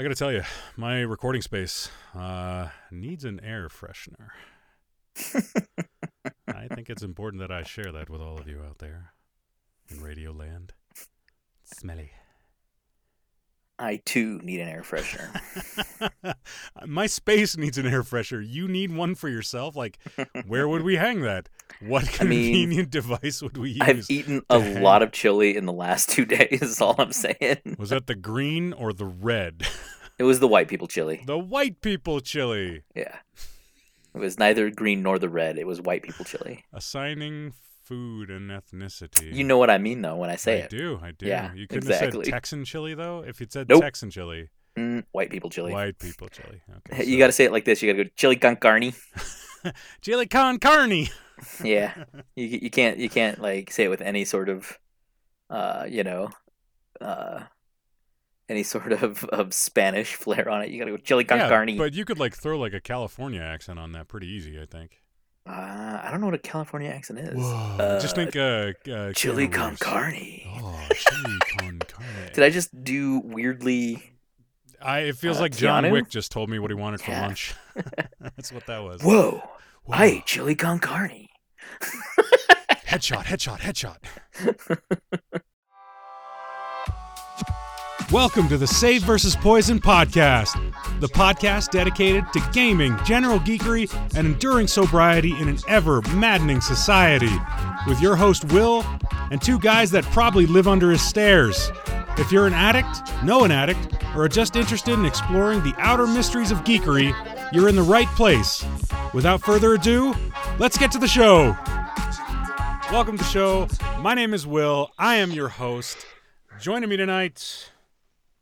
I gotta tell you, my recording space uh, needs an air freshener. I think it's important that I share that with all of you out there in Radio Land. Smelly. I too need an air freshener. my space needs an air freshener. You need one for yourself. Like, where would we hang that? What I mean, convenient device would we use? I've eaten a hang- lot of chili in the last two days. Is all I'm saying. Was that the green or the red? It was the white people chili. the white people chili. Yeah, it was neither green nor the red. It was white people chili. Assigning food and ethnicity. You know what I mean, though, when I say it. I it. do, I do. Yeah, you couldn't have said Texan chili though. If you'd said Nope. Texan chili, Mm, white people chili. white people chili. Okay, You got to say it like this. You got to go chili con carne. chili con carne. Yeah, you you can't you can't like say it with any sort of, uh, you know, uh, any sort of of Spanish flair on it. You got to go chili con yeah, carne. but you could like throw like a California accent on that pretty easy, I think. Uh, I don't know what a California accent is. Whoa! just Uh, think, uh, uh chili con carne. Oh, chili con carne. Did I just do weirdly? I, it feels uh, like John Keanu? Wick just told me what he wanted for Yeah. lunch. That's what that was. Whoa! Whoa. I ate chili con carne. Headshot, headshot, headshot. Welcome to the Save versus Poison podcast, the podcast dedicated to gaming, general geekery, and enduring sobriety in an ever maddening society. With your host, Will, and two guys that probably live under his stairs. If you're an addict, know an addict, or are just interested in exploring the outer mysteries of geekery, you're in the right place. Without further ado, let's get to the show. Welcome to the show. My name is Will. I am your host. Joining me tonight,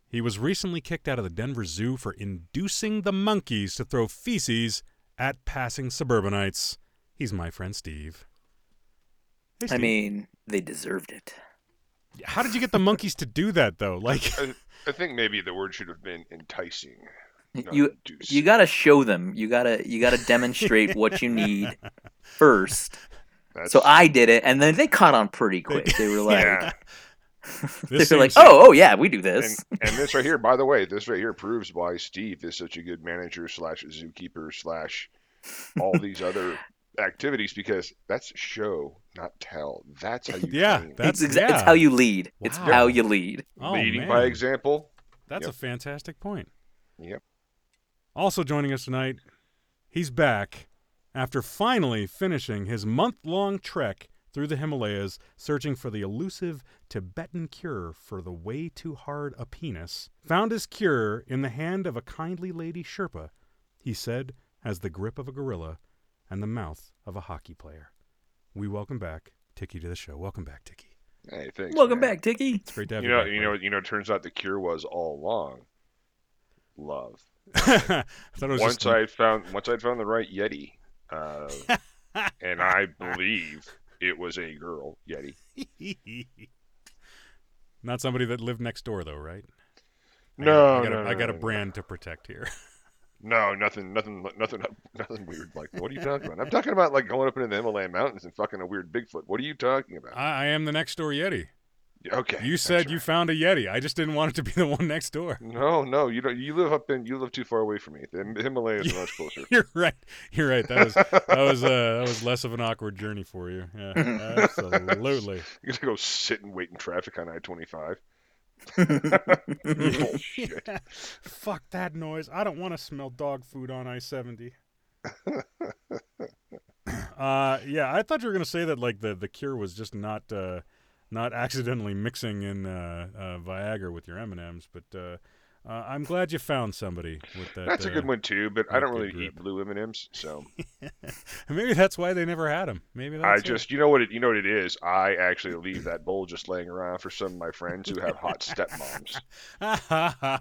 he was recently kicked out of the Denver Zoo for inducing the monkeys to throw feces at passing suburbanites. He's my friend Steve. Hey, I mean, they deserved it. how did you get the monkeys to do that though? Like, I, I think maybe the word should have been enticing. You induce. you gotta show them. You gotta you gotta demonstrate what you need first. That's, So I did it, and then they caught on pretty quick. They were like, yeah. they This were like, oh, oh yeah, we do this. and this right here, by the way, this right here proves why Steve is such a good manager slash zookeeper slash all these other activities because that's show, not tell. That's how you Yeah, train. that's- it's, exa- yeah. it's how you lead. It's how you lead. Oh, leading man. by example. That's Yep. a fantastic point. Yep. Also joining us tonight, he's back after finally finishing his month long trek through the Himalayas searching for the elusive Tibetan cure for the way too hard a penis. Found his cure in the hand of a kindly lady Sherpa, he said, has the grip of a gorilla and the mouth of a hockey player. We welcome back Tiki to the show. Welcome back, Tiki. Hey, thanks. Welcome man. back, Tiki. It's great to have You you, know, back. you know, you know. It turns out the cure was all along love. I thought it was once just I found once I found the right Yeti, uh, and I believe it was a girl Yeti. Not somebody that lived next door, though, right? I No, got, I got, no, a, no, I got a brand to protect here. No, nothing, nothing, nothing, nothing weird. Like, what are you talking about? I'm talking about like going up into the Himalayan mountains and fucking a weird Bigfoot. What are you talking about? I, I am the next door Yeti. Okay, You that's said you found a Yeti. I just didn't want it to be the one next door. No, no, you don't. You live up in. You live too far away from me. The Himalayas are much closer. You're right. You're right. That was that was uh, that was less of an awkward journey for you. Yeah, absolutely. You gotta go sit and wait in traffic on I-25. Bullshit. Fuck that noise. I don't want to smell dog food on I seventy. uh, yeah, I thought you were gonna say that like the the cure was just not uh, not accidentally mixing in uh, uh, Viagra with your M and M's, but uh, uh, I'm glad you found somebody with that. That's a uh, good one too, but I don't really grip. eat blue M&Ms, so Maybe that's why they never had them. Maybe that's I it. just, you know what it, you know what it is. I actually leave that bowl just laying around for some of my friends who have hot stepmoms.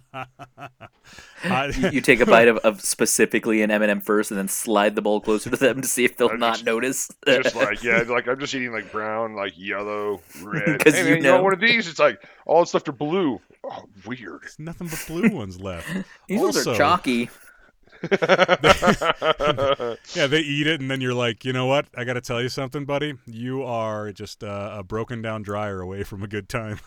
Uh, you, you take a bite of, of specifically an M&M first, and then slide the bowl closer to them to see if they'll I'm not just- notice. Just like yeah, like I'm just eating like brown, like yellow, red. 'Cause hey, you man, you want know. one of these? It's like all the stuff are blue. Oh, weird. There's nothing but blue ones left. These ones are chalky. Yeah, they eat it, and then you're like, you know what? I got to tell you something, buddy. You are just uh, a broken down dryer away from a good time.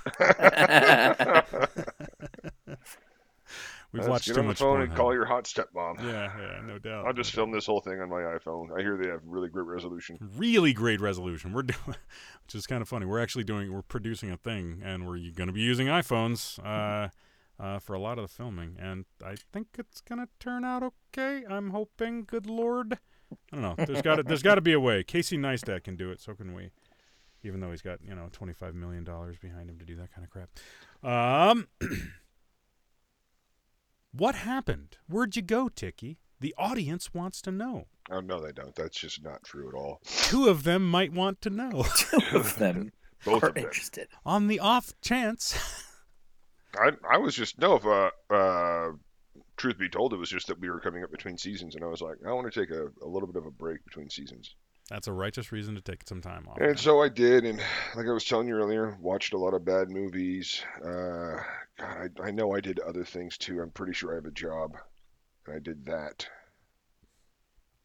We've Let's watched get too on the much phone and call your hot stepmom. Yeah, yeah, no doubt. I'll just film this whole thing on my iPhone. I hear they have really great resolution. really great resolution. We're doing, which is kind of funny. We're actually doing, we're producing a thing, and we're going to be using iPhones uh, uh, for a lot of the filming, and I think it's going to turn out okay. I'm hoping. Good lord, I don't know. There's got to, there's got to be a way. Casey Neistat can do it, so can we. Even though he's got you know 25 million dollars behind him to do that kind of crap. Um, what happened? Where'd you go, Tiki? The audience wants to know. Oh no, they don't. That's just not true at all. Two of them might want to know. Two of them Both are of them. interested. On the off chance. I I was just no. If uh, uh, truth be told, it was just that we were coming up between seasons, and I was like, I want to take a, a little bit of a break between seasons. That's a righteous reason to take some time off. And so I did, and like I was telling you earlier, watched a lot of bad movies. Uh, God, I, I know I did other things too. I'm pretty sure I have a job, and I did that.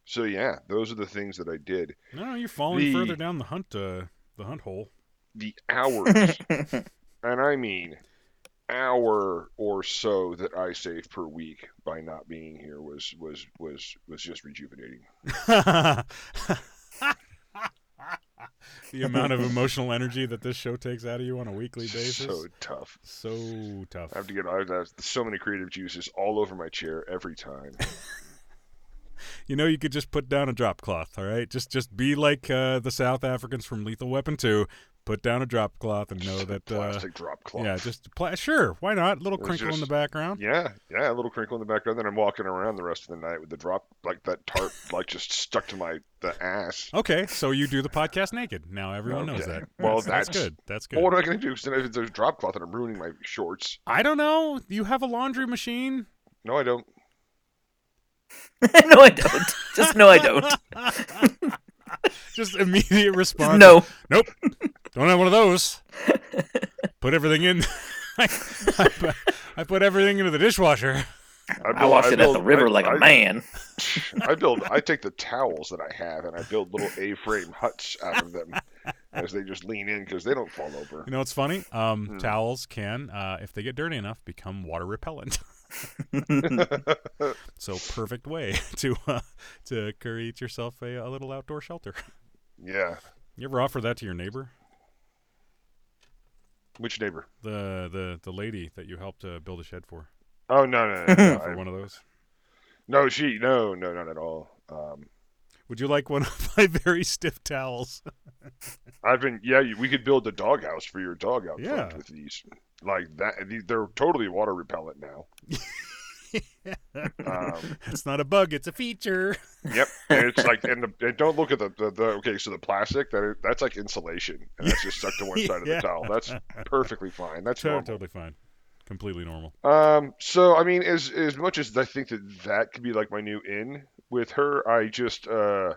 So yeah, those are the things that I did. no, you're falling The- further down the hunt uh, the hunt hole. The hours, and I mean hour or so that I saved per week by not being here was was was was just rejuvenating. the amount of emotional energy that this show takes out of you on a weekly basis. So tough. So tough. I have to get I have so many creative juices all over my chair every time. You know, you could just put down a drop cloth, all right? Just just be like uh, the South Africans from Lethal Weapon 2. Put down a drop cloth and know that uh, Plastic drop cloth. yeah, just pla- sure, why not? A little It was crinkle in the background. Yeah, yeah, a little crinkle in the background. Then I'm walking around the rest of the night with the drop, like that tarp, like just stuck to my the ass. Okay, so you do the podcast naked. Now everyone knows that. Well, that's, that's that's- good. That's good. Well, what am I gonna do? Because if there's a drop cloth and I'm ruining my shorts. I don't know. You have a laundry machine? No, I don't. no, I don't. Just no, I don't. Just immediate response. No. Nope. Don't have one of those. Put everything in. I, I put, I put everything into the dishwasher. I, I wash it at the river I- like a I- man. I build. I take the towels that I have and I build little A-frame huts out of them as they just lean in because they don't fall over. You know what's funny? Um, Hmm. Towels can, uh, if they get dirty enough, become water repellent. so perfect way to uh, to create yourself a, a little outdoor shelter. yeah. You ever offer that to your neighbor? Which neighbor? The the the lady that you helped uh, build a shed for? Oh no no no no, For I- one of those. no she no no not at all. Um, Would you like one of my very stiff towels? I've been yeah. We could build a doghouse for your dog out Yeah. front with these. Like that, they're totally water repellent now. Um, it's not a bug; it's a feature. Yep, and it's like, and, the, and don't look at the, the, the okay. So the plastic that that's like insulation, and that's just stuck to one side of the towel. That's perfectly fine. That's To- totally fine, completely normal. Um, so I mean, as as much as I think that that could be like my new in with her, I just uh,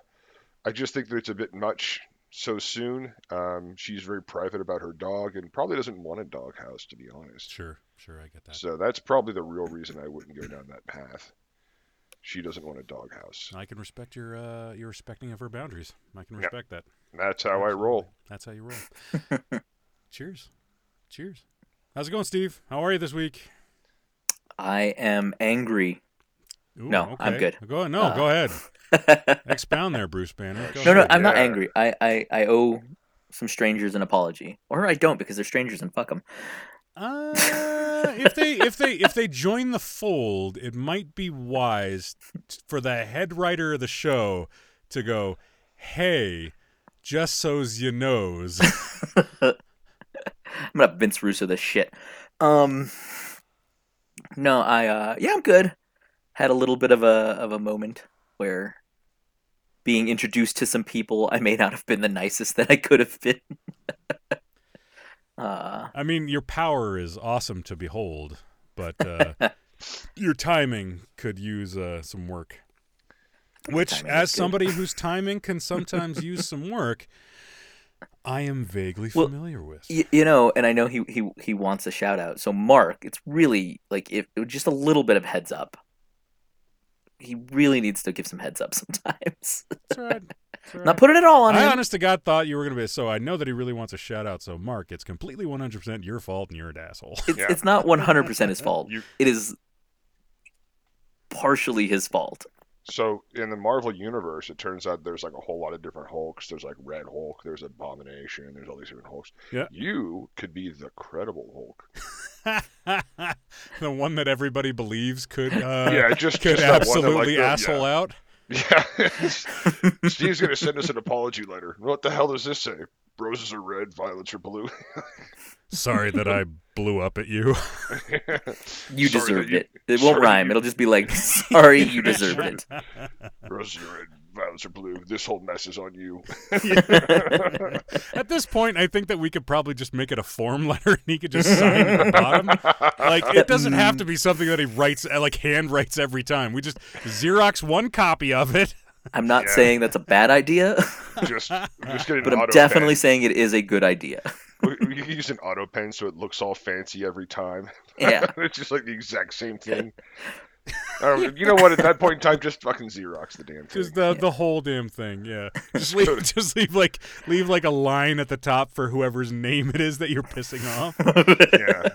I just think that it's a bit much so soon. Um, she's very private about her dog, and probably doesn't want a doghouse, to be honest. Sure, sure, I get that. So that's probably the real reason I wouldn't go down that path. She doesn't want a doghouse. I can respect your uh, your respecting of her boundaries. I can Yeah. respect that. That's how I roll. That's how you roll. Cheers, cheers. How's it going, Steve? How are you this week? I am angry. Ooh, No, I'm good. Go no, Uh, go ahead. Expound there, Bruce Banner. Go No, no. I'm not Yeah. angry. I, I, I owe some strangers an apology, or I don't because they're strangers and fuck them. Uh, if they if they if they join the fold, it might be wise t- for the head writer of the show to go, "Hey, just so's you knows." I'm gonna Vince Russo this shit. Um, no, I uh, yeah, I'm good. Had a little bit of a of a moment where being introduced to some people, I may not have been the nicest that I could have been. uh, I mean, your power is awesome to behold, but uh, your timing could use uh, some work. Which, as somebody whose timing can sometimes use some work, I am vaguely Well, familiar with. y- you know, and I know he he he wants a shout out. So Mark, it's really like if just a little bit of heads up. He really needs to give some heads up sometimes. It's all right. It's all Not right. putting it all on I him. honest to God thought you were going to be. So I know that he really wants a shout out. So Mark, it's completely 100% your fault and you're an asshole. It's, Yeah. it's not 100% his fault. You It is partially his fault. So in the Marvel universe, it turns out there's like a whole lot of different Hulks. There's like Red Hulk, there's Abomination, there's all these different Hulks. Yeah. You could be the Credible Hulk. the one that everybody believes could uh, yeah, just could just that one that, absolutely like, asshole yeah. out. Yeah. Steve's gonna send us an apology letter. What the hell does this say? Roses are red, violets are blue. Sorry that I blew up at you. You Sorry deserved you- it. It won't rhyme. you- It'll just be like, sorry, you deserved it. Roses are red, violets are blue. This whole mess is on you. At this point, I think that we could probably just make it a form letter, and he could just sign at the bottom. Like it doesn't have to be something that he writes, uh, like hand writes every time. We just Xerox one copy of it. I'm not Yeah. saying that's a bad idea, Just, just get an but I'm auto definitely pen. saying it is a good idea. We, we can use an auto pen so it looks all fancy every time. Yeah. it's just like the exact same thing. Uh, you know what? At that point in time, just fucking Xerox the damn thing. Just the the whole damn thing, yeah. Just leave, just leave like leave like a line at the top for whoever's name it is that you're pissing off. yeah.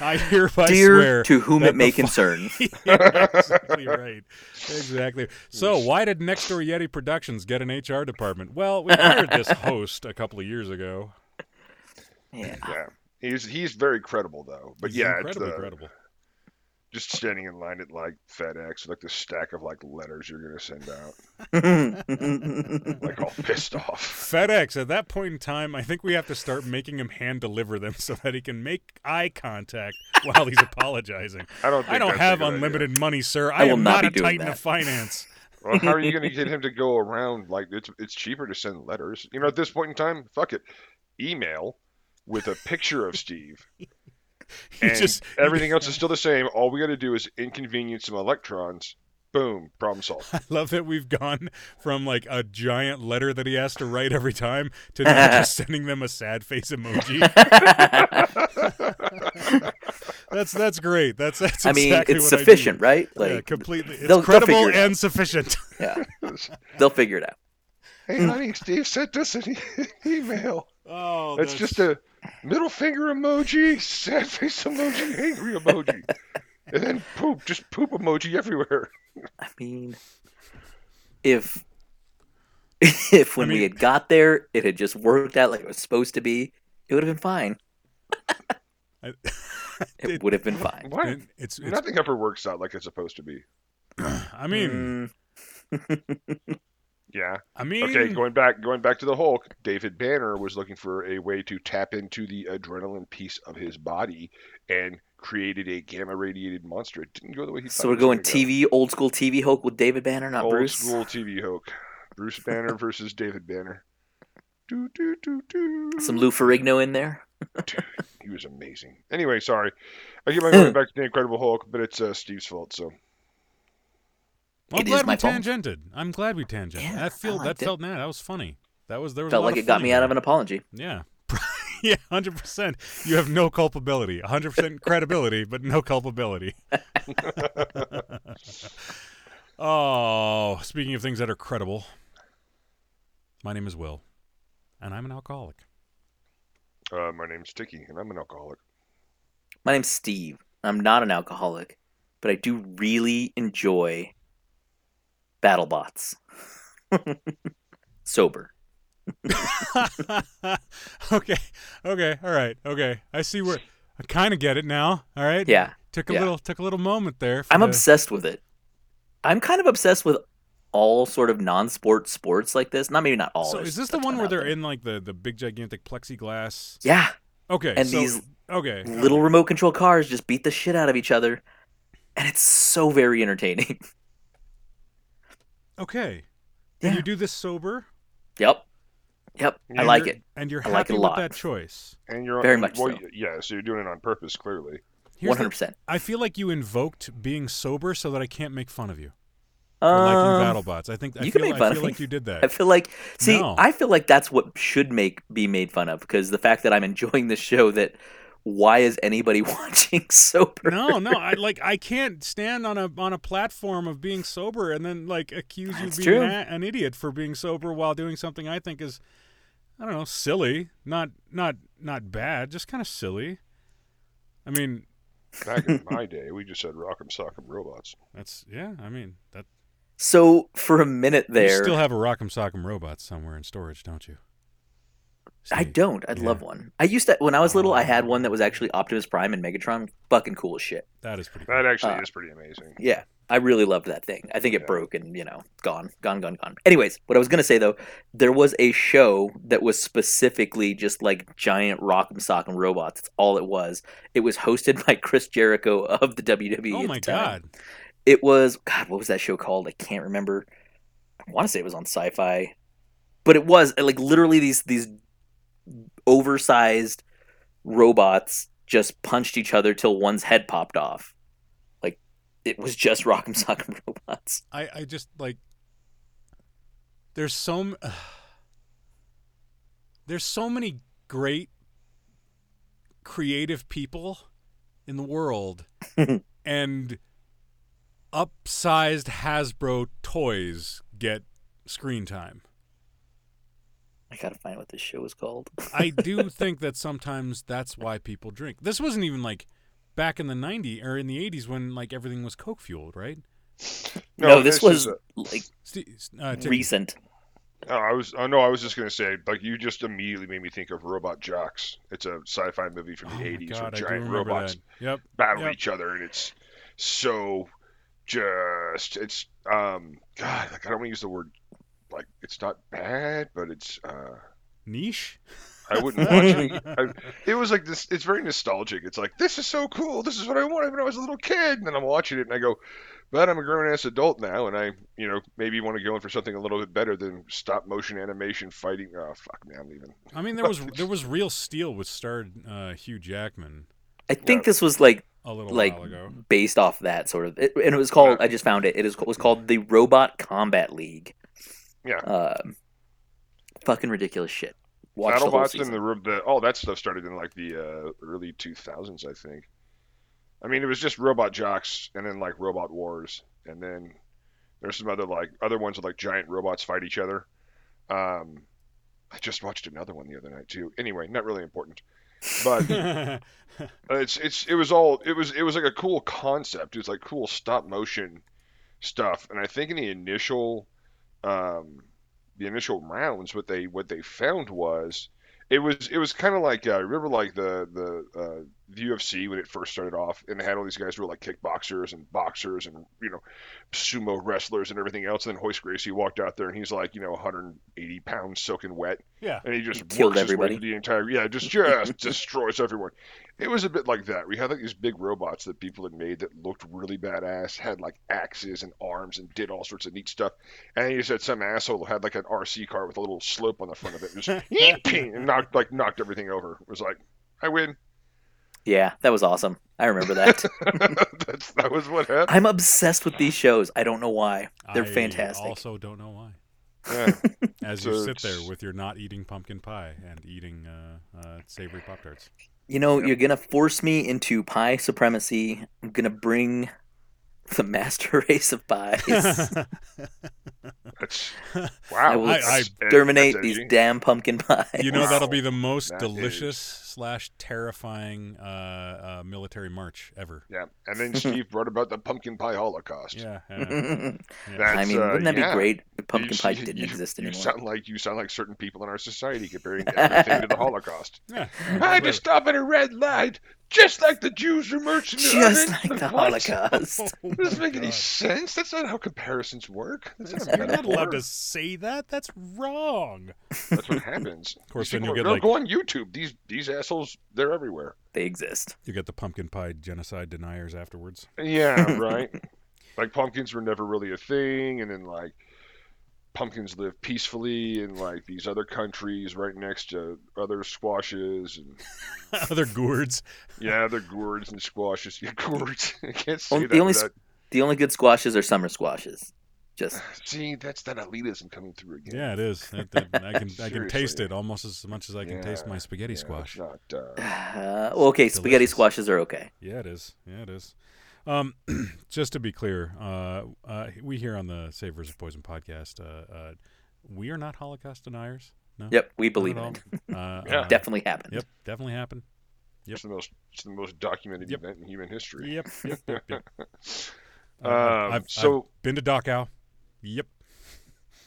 I hereby Dear swear. to whom it may the fu- concern. yeah, exactly right. Exactly. So, why did Next Door Yeti Productions get an HR department? Well, we hired this host a couple of years ago. Yeah. Yeah. He's he's very credible though. But He's yeah, it's incredibly the, credible. Just standing in line at like FedEx, like the stack of like letters you're gonna send out, like all pissed off. FedEx, at that point in time, I think we have to start making him hand deliver them so that he can make eye contact while he's apologizing. I don't. Think I don't have good idea. unlimited money, sir. I I, will am not not be a doing titan that. of finance. Well, how are you gonna get him to go around? Like it's it's cheaper to send letters. You know, at this point in time, fuck it, email with a picture of Steve. He and just everything else is still the same. All we got to do is inconvenience some electrons. Boom, problem solved. I love that we've gone from like a giant letter that he has to write every time to now just sending them a sad face emoji. that's that's great. That's that's. I mean, exactly it's what sufficient, need. right? yeah, Like, completely. It's they'll- they'll credible figure out. and sufficient. yeah, they'll figure it out. hey, honey, Steve sent us an e- email. Oh, That's just a middle finger emoji, sad face emoji, angry emoji, and then poop, just poop emoji everywhere. I mean, if if when we mean- had got there, it had just worked out like it was supposed to be, it would have been fine. I- It, it- would have been fine. What? it- it's, it's. Nothing ever works out like it's supposed to be. I mean, Mm, Yeah. I mean. Okay, going back going back to the Hulk, David Banner was looking for a way to tap into the adrenaline piece of his body and created a gamma radiated monster. It didn't go the way he thought. so we're going gonna go. TV, old school TV Hulk with David Banner, not Old Bruce. school TV Hulk. Bruce Banner versus David Banner. Do, do, do, do. Some Lou Ferrigno in there. Dude, he was amazing. Anyway, sorry. I keep on going back to the Incredible Hulk, but it's uh, Steve's fault. So Well, I'm It is glad we my fault. tangented. I'm glad we tangented. Yeah, that feel I that it. felt mad. that was funny. That was there was a Felt lot like of it got me out of an apology. Yeah. yeah, 100%. You have no culpability. 100% credibility, but no culpability. oh, speaking of things that are credible, my name is Will, and I'm an alcoholic. uh, my name's Sticky, and I'm an alcoholic. My name's Steve. I'm not an alcoholic, but I do really enjoy BattleBots. Sober. okay, okay, all right, okay. I see where I kind of get it now. All right. Yeah. Took a yeah. little took a little moment there. I'm the- obsessed with it. I'm kind of obsessed with all sort of non-sport sports like this. Not maybe not all. So is this the one where they're there. in like the the big gigantic plexiglass? Yeah, Okay. And so- these okay little remote control cars just beat the shit out of each other, and it's so very entertaining. Okay. And you do this sober? yep, yep, I like it. And you're I like happy it a with that choice. And you're Very and- much well, so. Yeah, so you're doing it on purpose, clearly. Here's One the- hundred percent. I feel like you invoked being sober so that I can't make fun of you for liking BattleBots. I think I Um, you feel, can make fun I feel of me. like you did that. I feel like see, No. I feel like that's what should make be made fun of because the fact that I'm enjoying this show that why is anybody watching sober? No, no, I like I can't stand on a on a platform of being sober and then like accuse you of being a- an idiot for being sober while doing something I think is I don't know, silly, not not not bad, just kind of silly. I mean, Back in my day, we just said Rock'em Sock'em Robots. That's yeah. I mean that. So for a minute there, You still have a Rock'em Sock'em robot somewhere in storage, don't you? I don't. I'd Yeah. love one. I used to when I was little. I had Oh. one that was actually Optimus Prime and Megatron. Fucking cool as shit. That is pretty. Cool. That actually Uh, is pretty amazing. Yeah, I really loved that thing. I think it Yeah. broke and you know, gone, gone, gone, gone. Anyways, what I was gonna say though, there was a show that was specifically just like giant rock'em sock'em robots. That's all it was. It was hosted by Chris Jericho of the WWE. Oh at my the time. god! It was God. What was that show called? I can't remember. I want to say it was on Sci-Fi, but it was like literally these these oversized robots just punched each other till one's head popped off. Like it was just Rock'em Sock'em robots. I I just like. There's so m- there's so many great creative people in the world, and upsized Hasbro toys get screen time. I gotta find what this show is called. I do think that sometimes that's why people drink. This wasn't even like back in the 90s or in the 80s when like everything was coke fueled, right? No, this, was a- like uh, recent. Oh, I was. Oh no, I was just gonna say, like you just immediately made me think of Robot Jox. It's a sci-fi movie from Oh the my '80s God, where giant robots. Yep. battle Yep. each other, and it's so just it's um God, like I don't want to use the word like it's not bad, but it's uh Niche. I wouldn't watch it. I, it was like this. It's very nostalgic. It's like this is so cool. This is what I wanted when I was a little kid. And then I'm watching it and I go, but I'm a grown ass adult now, and I, you know, maybe want to go in for something a little bit better than stop motion animation fighting. Oh fuck me, I'm leaving. I mean, there was there was Real Steel, with starred uh, Hugh Jackman I think Yeah. this was like a little like while ago. based off that sort of, it, and it was called. I just found it. It is was called the Robot Combat League. Yeah. Um, fucking ridiculous shit. Watch the whole BattleBots season. and the, ro- the all that stuff started in like the uh, early 2000s, I think. I mean, it was just Robot Jox and then like Robot Wars, and then there's some other like other ones with like giant robots fight each other. Um, I just watched another one the other night too. Anyway, not really important, but it's it's it was all it was it was like a cool concept. It was like cool stop motion stuff, and I think in the initial um, the initial rounds, what they what they found was it was it was kind of like uh, remember like the the uh, the UFC when it first started off, and they had all these guys who were like kickboxers and boxers and you know sumo wrestlers and everything else. And then Royce Gracie walked out there, and he's like you know 180 pounds soaking wet, yeah. and he just Killed works his way everybody. the entire yeah, just just destroys everyone. It was a bit like that. We had like these big robots that people had made that looked really badass, had like axes and arms and did all sorts of neat stuff. And you said some asshole had like an RC car with a little slope on the front of it, and just and knocked like knocked everything over. It was like I win. Yeah, that was awesome. I remember that. That's that was what happened. I'm obsessed with these shows. I don't know why. They're fantastic. I fantastic. Also, don't know why. Yeah. As So you sit there with your not eating pumpkin pie and eating uh, uh, savory pop tarts. You know, you're gonna force me into pie supremacy. I'm gonna bring the master race of pies. wow. I will I- I- exterminate these damn pumpkin pies. you know that'll be the most That delicious is- slash terrifying uh, uh, military march ever. Yeah, and then Steve wrote about the pumpkin pie holocaust. Yeah. yeah, yeah. That's, I mean, wouldn't that yeah. be great if pumpkin You- pie you- didn't you- exist you anymore? sound like you sound like certain people in our society comparing everything to the Holocaust. Yeah. I had to stop at a red light, just like the Jews were marching. in Just Ireland. like the What? Holocaust. Oh, doesn't make any God. sense. That's not how comparisons work. That's not You're not allowed to say that. That's wrong. That's what happens. Of course, These then people you'll are- get no, like go on YouTube. These these assholes, they're everywhere. They exist. you get the pumpkin pie genocide deniers afterwards. Yeah, right. like pumpkins were never really a thing, and then like pumpkins live peacefully in like these other countries right next to other squashes and Other gourds. yeah, they're gourds and squashes. Yeah, gourds. I can't say Only- that. the only without- The only good squashes are summer squashes. Just See, that's that elitism coming through again. Yeah, it is. That- that- I can I can taste it almost as much as I can taste my spaghetti Yeah, squash. Not, uh, uh, well, okay, spaghetti Delicious. squashes are okay. Yeah, it is. Yeah, it is. Um, just to be clear, uh, uh, we here on the Save versus Poison podcast, uh, uh, we are not Holocaust deniers. No, Yep, we believe in all. it. Uh, Yeah. uh, Definitely happened. Yep, definitely happened. Yep. It's the most it's the most documented Yep. event in human history. Yep, yep, yep, yep. Uh, Um, I've, so I've been to Dachau. Yep.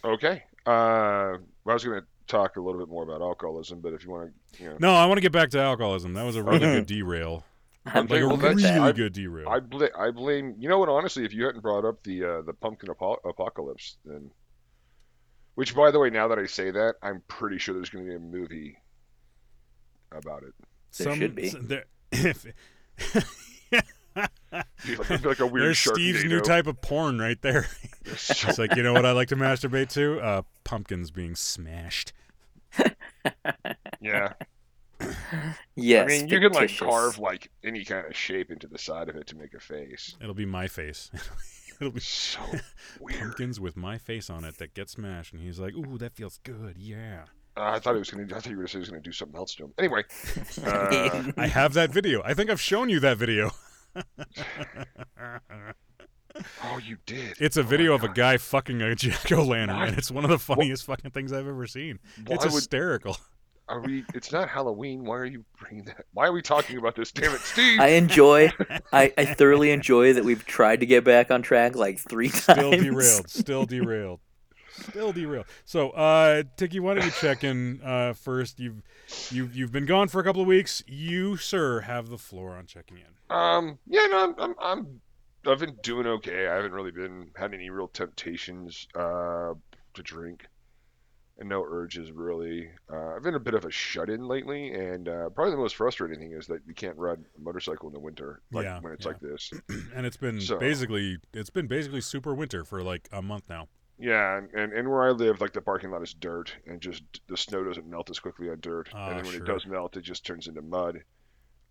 okay. Uh, well, I was going to talk a little bit more about alcoholism, but if you want to, you know, No, I want to get back to alcoholism. That was a really good derail. I'm Like a well, good that's- with really that. Good derail. I blame I blame. You know what? Honestly, if you hadn't brought up the uh, the pumpkin apo- apocalypse, then, which by the way, now that I say that, I'm pretty sure there's going to be a movie about it. There should be. s- there- if, like, like a weird there's Steve's new type of porn right there. It's like, you know what I like to masturbate to? Uh, pumpkins being smashed. yeah, Yes. I mean, you can like carve like any kind of shape into the side of it to make a face. It'll be my face. It'll be So weird. pumpkins with my face on it that get smashed. And he's like, ooh, that feels good. Yeah. Uh, I thought he was going to. I thought you were going to say he was going to do something else to him. Anyway, uh, I have that video. I think I've shown you that video. oh, you did. It's a Oh video of a guy fucking a jack o' lantern, and it's one of the funniest fucking things I've ever seen. Why It's would hysterical. Are we? It's not Halloween. Why are you bringing that? Why are we talking about this? Damn it, Steve. I enjoy. I, I thoroughly enjoy that we've tried to get back on track like three times. Still derailed. Still derailed. Still derailed. So, uh, Tiki, why don't you check in uh, first? You've you've you've been gone for a couple of weeks. You, sir, have the floor on checking in. Um, yeah, no, I'm, I'm, I'm, I've been doing okay. I haven't really been had any real temptations uh, to drink, and no urges really. Uh, I've been a bit of a shut-in lately, and uh, probably the most frustrating thing is that you can't ride a motorcycle in the winter, like Yeah, when it's yeah. like this. And it's been So- basically it's been basically super winter for like a month now. Yeah, and, and, and where I live, like the parking lot is dirt, and just the snow doesn't melt as quickly on dirt, Ah, and then when sure. it does melt, it just turns into mud.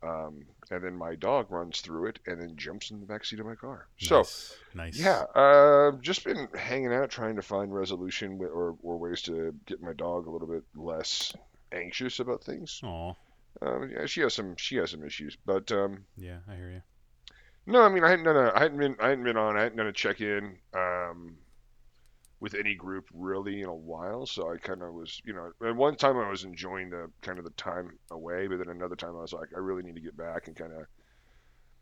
Um, and then my dog runs through it and then jumps in the back seat of my car. So. nice. nice. Yeah, uh, just been hanging out, trying to find resolution or, or ways to get my dog a little bit less anxious about things. Aw. Um, yeah, she has some she has some issues, but um, Yeah, I hear you. no, I mean I hadn't done a I hadn't been I hadn't been on I hadn't done a check in um, with any group really in a while, so I kind of was you know at one time I was enjoying the kind of the time away, but then another time I was like I really need to get back and kind of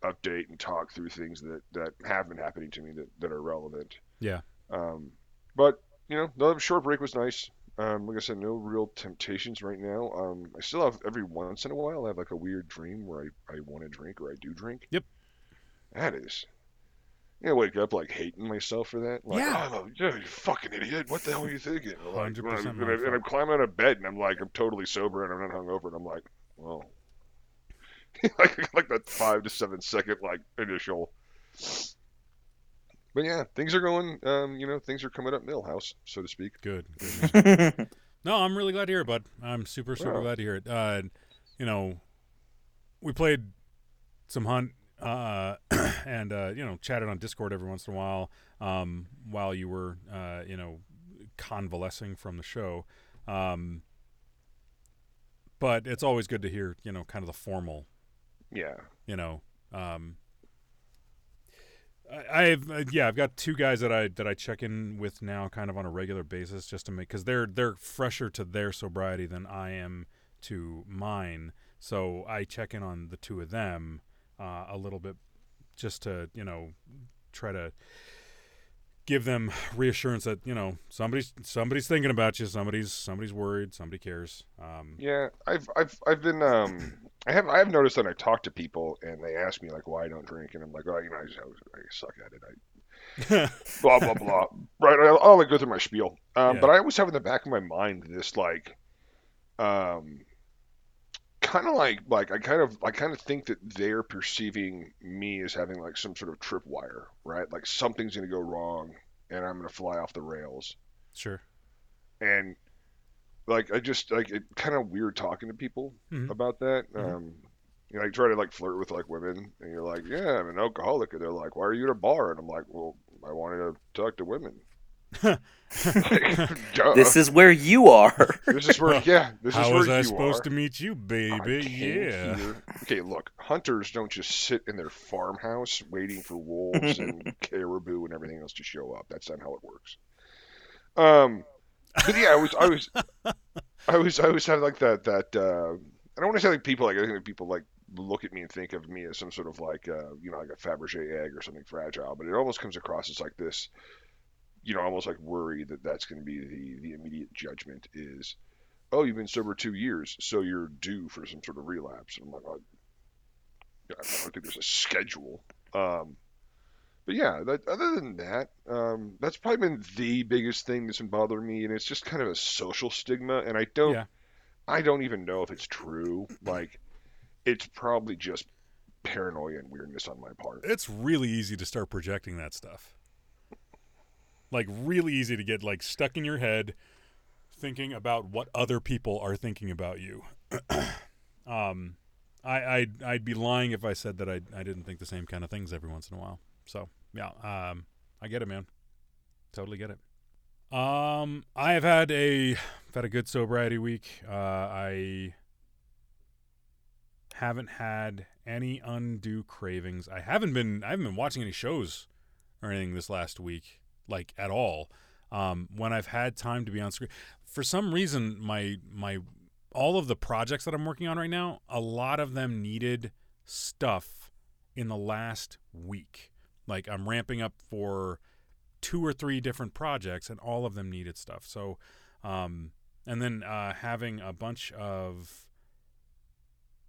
update and talk through things that that have been happening to me that that are relevant. Yeah. Um, but you know, the short break was nice. Um, like I said, no real temptations right now. Um, I still have every once in a while I have like a weird dream where I, I want to drink or I do drink. Yep. That is. You know, wake up like hating myself for that. Like, Yeah. oh, yeah, you fucking idiot. What the hell are you thinking? Like, when I, 100% and, I, and I'm climbing out of bed and I'm like, I'm totally sober and I'm not hungover and I'm like, well, like like that five to seven second like initial. But yeah, things are going. Um, you know, things are coming up Milhouse, so to speak. Good. good. No, I'm really glad to hear it, bud. I'm super, super Wow. glad to hear it. Uh, you know, we played some hunt uh, and uh, you know chatted on Discord every once in a while um, while you were uh, you know convalescing from the show. Um, but it's always good to hear you know kind of the formal Yeah. you know um I, I've uh, yeah I've got two guys that I that I check in with now kind of on a regular basis just to make because they're they're fresher to their sobriety than I am to mine so I check in on the two of them uh, a little bit just to you know try to give them reassurance that you know somebody's somebody's thinking about you somebody's somebody's worried somebody cares. Um Yeah, I've I've I've been um I have I have noticed that I talk to people and they ask me like why I don't drink and I'm like oh you know I, just, I suck at it. I blah blah blah. Right I'll, I'll like go through my spiel. Um Yeah. but I always have in the back of my mind this like um kind of like like I kind of I kind of think that they're perceiving me as having like some sort of tripwire right like something's gonna go wrong and I'm gonna fly off the rails sure and like I just like it kind of weird talking to people Mhm. about that. Mhm. Um, you know, I try to like flirt with like women, and you're like, "Yeah, I'm an alcoholic," and they're like, "Why are you at a bar?" And I'm like, "Well, I wanted to talk to women." Like, this is where you are. this is where yeah, this is How where was I you supposed are. to meet you, baby? Yeah. here- Okay, look, hunters don't just sit in their farmhouse waiting for wolves and caribou and everything else to show up. That's not how it works. Um, but yeah, I was, I was, I was, I was having like that, that. Uh, I don't want to say like people like I think that people like look at me and think of me as some sort of like uh, you know like a Fabergé egg or something fragile, but it almost comes across as like this, you know, almost like worry that that's going to be the the immediate judgment is, oh, you've been sober two years, so you're due for some sort of relapse. And I'm like, well, I don't think there's a schedule. Um, but yeah, that, other than that, um, that's probably been the biggest thing that's been bothering me, and it's just kind of a social stigma, and I don't, Yeah. I don't even know if it's true. Like, it's probably just paranoia and weirdness on my part. It's really easy to start projecting that stuff. Like really easy to get like stuck in your head thinking about what other people are thinking about you. um I I'd, I'd be lying if I said that I I didn't think the same kind of things every once in a while. So, yeah, um I get it, man. Totally get it. Um I have had a I've had a good sobriety week. Uh I haven't had any undue cravings. I haven't been I haven't been watching any shows or anything this last week, like at all. Um, when I've had time to be on screen, for some reason, my my all of the projects that I'm working on right now, a lot of them needed stuff in the last week. Like I'm ramping up for two or three different projects, and all of them needed stuff. So, um, and then uh, having a bunch of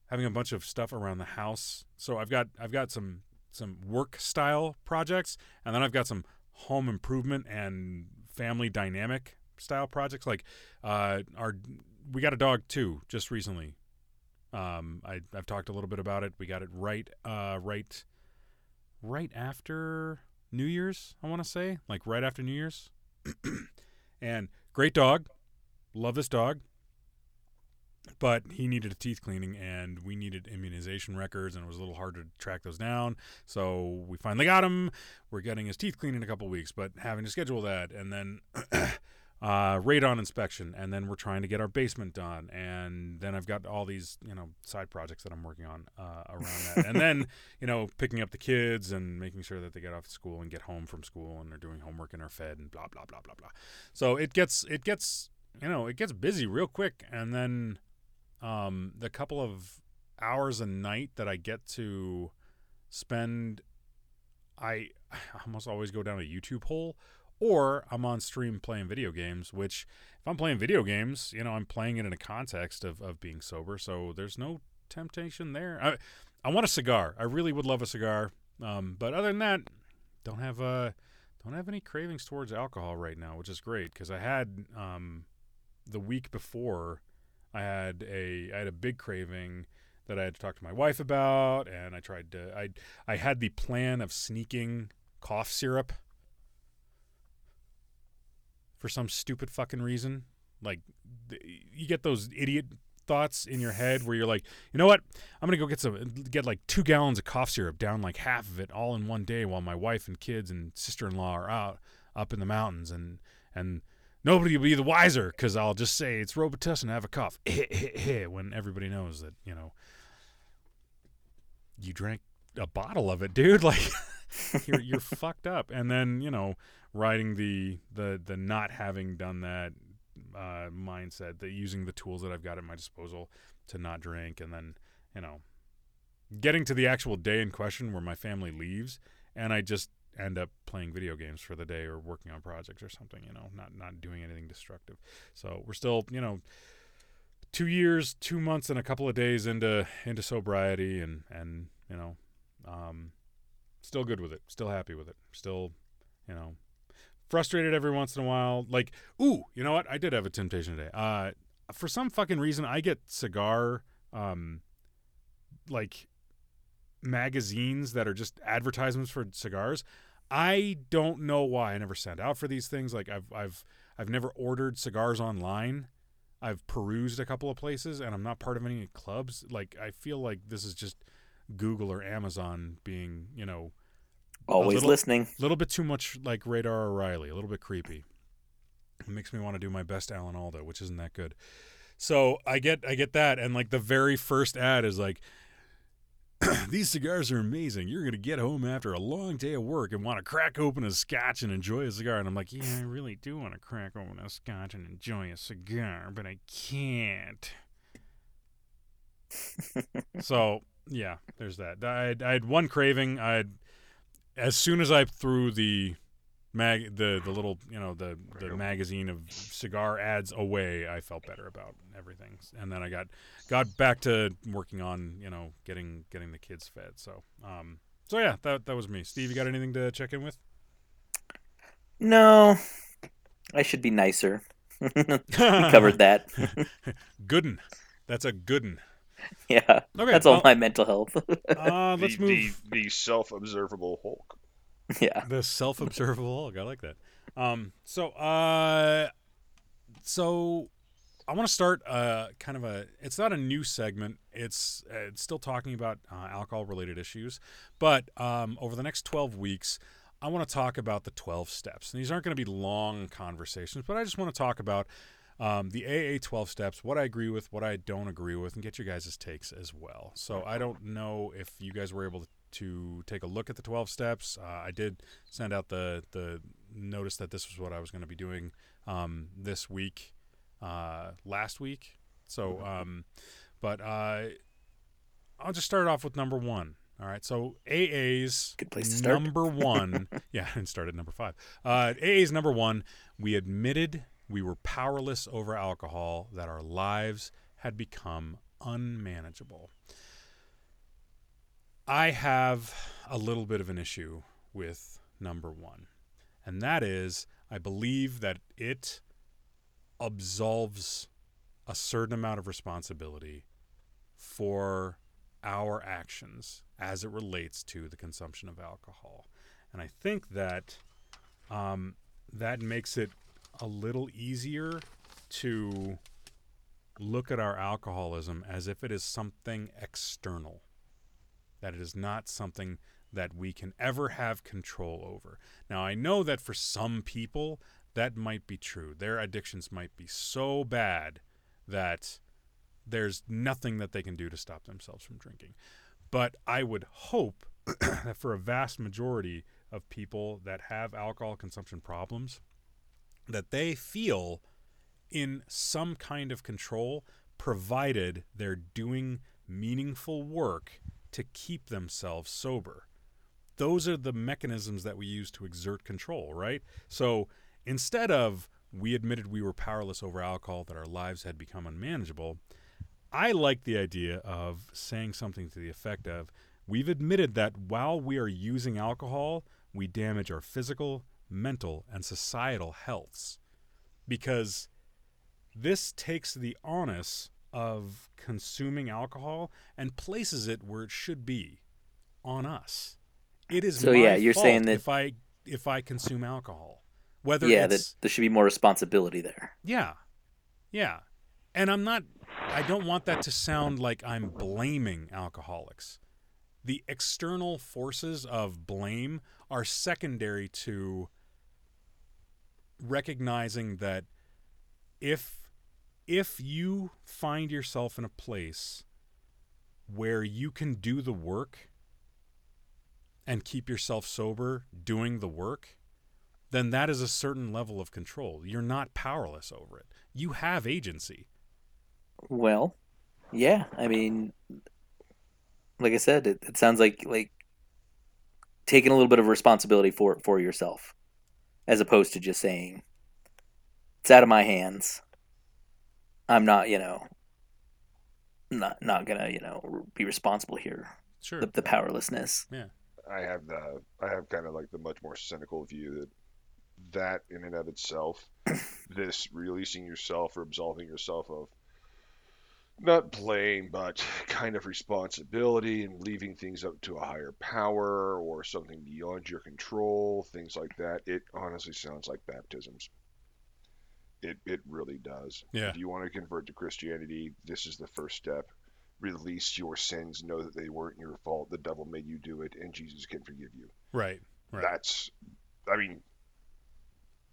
having a bunch of stuff around the house. So I've got I've got some some work style projects, and then I've got some home improvement and family dynamic style projects. Like uh, our we got a dog too just recently. Um, I I've talked a little bit about it. We got it right uh, right right after New Year's. I want to say like right after New Year's. and great dog, love this dog but he needed a teeth cleaning and we needed immunization records and it was a little hard to track those down. So we finally got him. We're getting his teeth cleaned in a couple weeks but having to schedule that and then uh, radon inspection and then we're trying to get our basement done. And then i've got all these you know side projects that i'm working on uh, around that. And then you know picking up the kids and making sure that they get off to school and get home from school and they're doing homework and are fed and blah blah blah blah blah. So it gets it gets you know it gets busy real quick. And then um, the couple of hours a night that I get to spend, I almost always go down a YouTube hole, or I'm on stream playing video games. Which, if I'm playing video games, you know, I'm playing it in a context of of being sober, so there's no temptation there. I I want a cigar. I really would love a cigar, um, but other than that, don't have uh don't have any cravings towards alcohol right now, which is great because I had um, the week before. I had a I had a big craving that I had to talk to my wife about, and I tried to I I had the plan of sneaking cough syrup for some stupid fucking reason. Like you get those idiot thoughts in your head where you're like, you know what? I'm gonna go get some get like two gallons of cough syrup, down like half of it all in one day while my wife and kids and sister in law are out up in the mountains and and nobody will be the wiser because I'll just say it's Robitussin have a cough when everybody knows that you know you drank a bottle of it, dude. Like you're you're fucked up. And then you know riding the the the not having done that uh, mindset, that using the tools that I've got at my disposal to not drink, and then you know getting to the actual day in question where my family leaves, and I just end up playing video games for the day or working on projects or something, you know, not not doing anything destructive. So we're still, you know, two years, two months, and a couple of days into into sobriety, and and you know, um, still good with it, still happy with it, still, you know, frustrated every once in a while. Like, ooh, you know what? I did have a temptation today. Uh, for some fucking reason, I get cigar, um, like magazines that are just advertisements for cigars. I don't know why I never sent out for these things. Like I've I've I've never ordered cigars online. I've perused a couple of places and I'm not part of any clubs. Like I feel like this is just Google or Amazon being, you know, Always little- listening. a little bit too much like Radar O'Reilly, a little bit creepy. It makes me want to do my best Alan Alda, which isn't that good. So I get I get that, and like the very first ad is like, "These cigars are amazing. You're gonna get home after a long day of work and want to crack open a scotch and enjoy a cigar." And I'm like, "Yeah, I really do want to crack open a scotch and enjoy a cigar, but I can't." so Yeah, there's that. I had, I had one craving. I had, as soon as I threw the mag the the little you know the the magazine of cigar ads away, I felt better about everything. And then I got got back to working on you know getting getting the kids fed. So um so yeah, that that was me. Steve, you got anything to check in with? No, I should be nicer. we covered that. Gooden. That's a gooden. yeah, Okay, that's all well, my mental health. Uh, let's the, move. the, the self-observable Hulk. yeah. The self-observable Hulk. I like that. Um, so, uh, so I want to start uh, kind of a. It's not a new segment. It's uh, it's still talking about uh, alcohol-related issues, but um, over the next twelve weeks, I want to talk about the twelve steps. And these aren't going to be long conversations, but I just want to talk about. Um, the AA 12 steps, what I agree with, what I don't agree with, and get your guys' takes as well. So I don't know if you guys were able to to take a look at the 12 steps. Uh, I did send out the the notice that this was what I was going to be doing um, this week, uh, last week. So, um, but uh, I'll just start off with number one. All right, so AA's Good place to start. number one. yeah, and start at number five. Uh, AA's number one. We admitted we were powerless over alcohol, that our lives had become unmanageable. I have a little bit of an issue with number one, and that is I believe that it absolves a certain amount of responsibility for our actions as it relates to the consumption of alcohol. And I think that um, that makes it a little easier to look at our alcoholism as if it is something external that it is not something that we can ever have control over. Now, I know that for some people, that might be true. Their addictions might be so bad that there's nothing that they can do to stop themselves from drinking. But I would hope that for a vast majority of people that have alcohol consumption problems, that they feel in some kind of control, provided they're doing meaningful work to keep themselves sober. Those are the mechanisms that we use to exert control, right? So instead of we admitted we were powerless over alcohol, that our lives had become unmanageable, I like the idea of saying something to the effect of we've admitted that while we are using alcohol, we damage our physical, mental, and societal healths. Because this takes the onus of consuming alcohol and places it where it should be on us. It is So, yeah, you're saying that- if I if I consume alcohol, whether yeah, that there should be more responsibility there. yeah. Yeah. And I'm not I don't want that to sound like I'm blaming alcoholics. The external forces of blame are secondary to recognizing that if if you find yourself in a place where you can do the work and keep yourself sober doing the work, then that is a certain level of control. You're not powerless over it. You have agency. Well, yeah, I mean, like I said, it, it sounds like like taking a little bit of responsibility for for yourself, as opposed to just saying it's out of my hands. I'm not, you know, not not gonna, you know, be responsible here. Sure. The, the powerlessness. Yeah. I have the I have kind of like the much more cynical view that that in and of itself, this releasing yourself or absolving yourself of not blame but kind of responsibility and leaving things up to a higher power or something beyond your control, things like that. It honestly sounds like baptisms. It it really does. Yeah. If you want to convert to Christianity, this is the first step. Release your sins, know that they weren't your fault. The devil made you do it, and Jesus can forgive you. Right. Right. That's, I mean,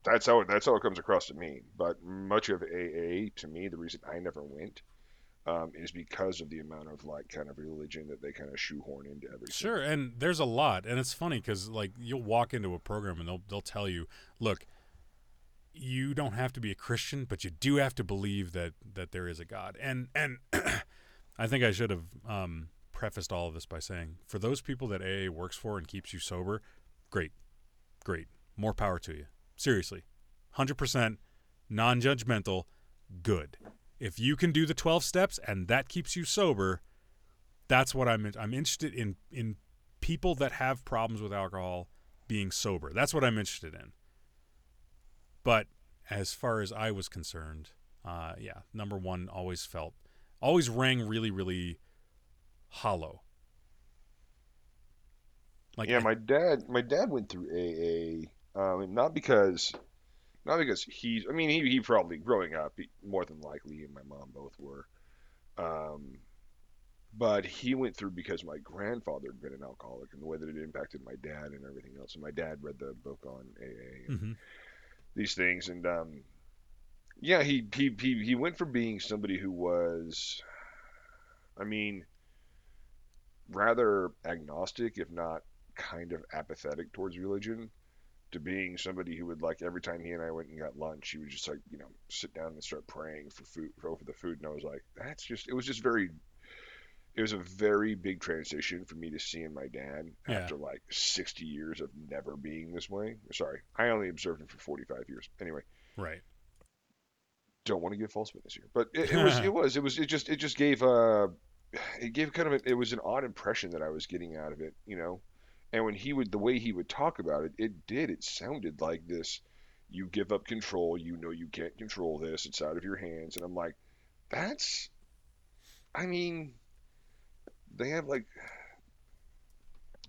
that's how it, that's how it comes across to me. But much of AA, to me, the reason I never went, um, is because of the amount of like kind of religion that they kind of shoehorn into everything. Sure, and there's a lot, and it's funny because like you'll walk into a program and they'll they'll tell you, look, you don't have to be a Christian, but you do have to believe that that there is a God. And and I think I should have um, prefaced all of this by saying, for those people that AA works for and keeps you sober, great, great, more power to you. Seriously, hundred percent, non-judgmental, good. If you can do the twelve steps and that keeps you sober, that's what I'm. I'm interested in in people that have problems with alcohol being sober. That's what I'm interested in. But as far as I was concerned, uh, yeah, number one always felt, always rang really, really hollow. Like yeah, my dad, my dad went through AA, um, not because, not because he's. I mean, he he probably growing up, he, more than likely, and my mom both were. Um, but he went through because my grandfather had been an alcoholic and the way that it impacted my dad and everything else. And my dad read the book on AA and mm-hmm. These things, and um, yeah, he, he he he went from being somebody who was, I mean, rather agnostic, if not kind of apathetic towards religion, to being somebody who would like every time he and I went and got lunch, he would just like you know sit down and start praying for food for over the food, and I was like, that's just it was just very it was a very big transition for me to seeing my dad yeah. after like 60 years of never being this way. Sorry, I only observed him for 45 years. Anyway, right. Don't want to give false witness here, but it, it was it was it was it just it just gave uh it gave kind of a, it was an odd impression that I was getting out of it, you know. And when he would the way he would talk about it, it did it sounded like this. You give up control. You know you can't control this. It's out of your hands. And I'm like, that's. I mean, they have like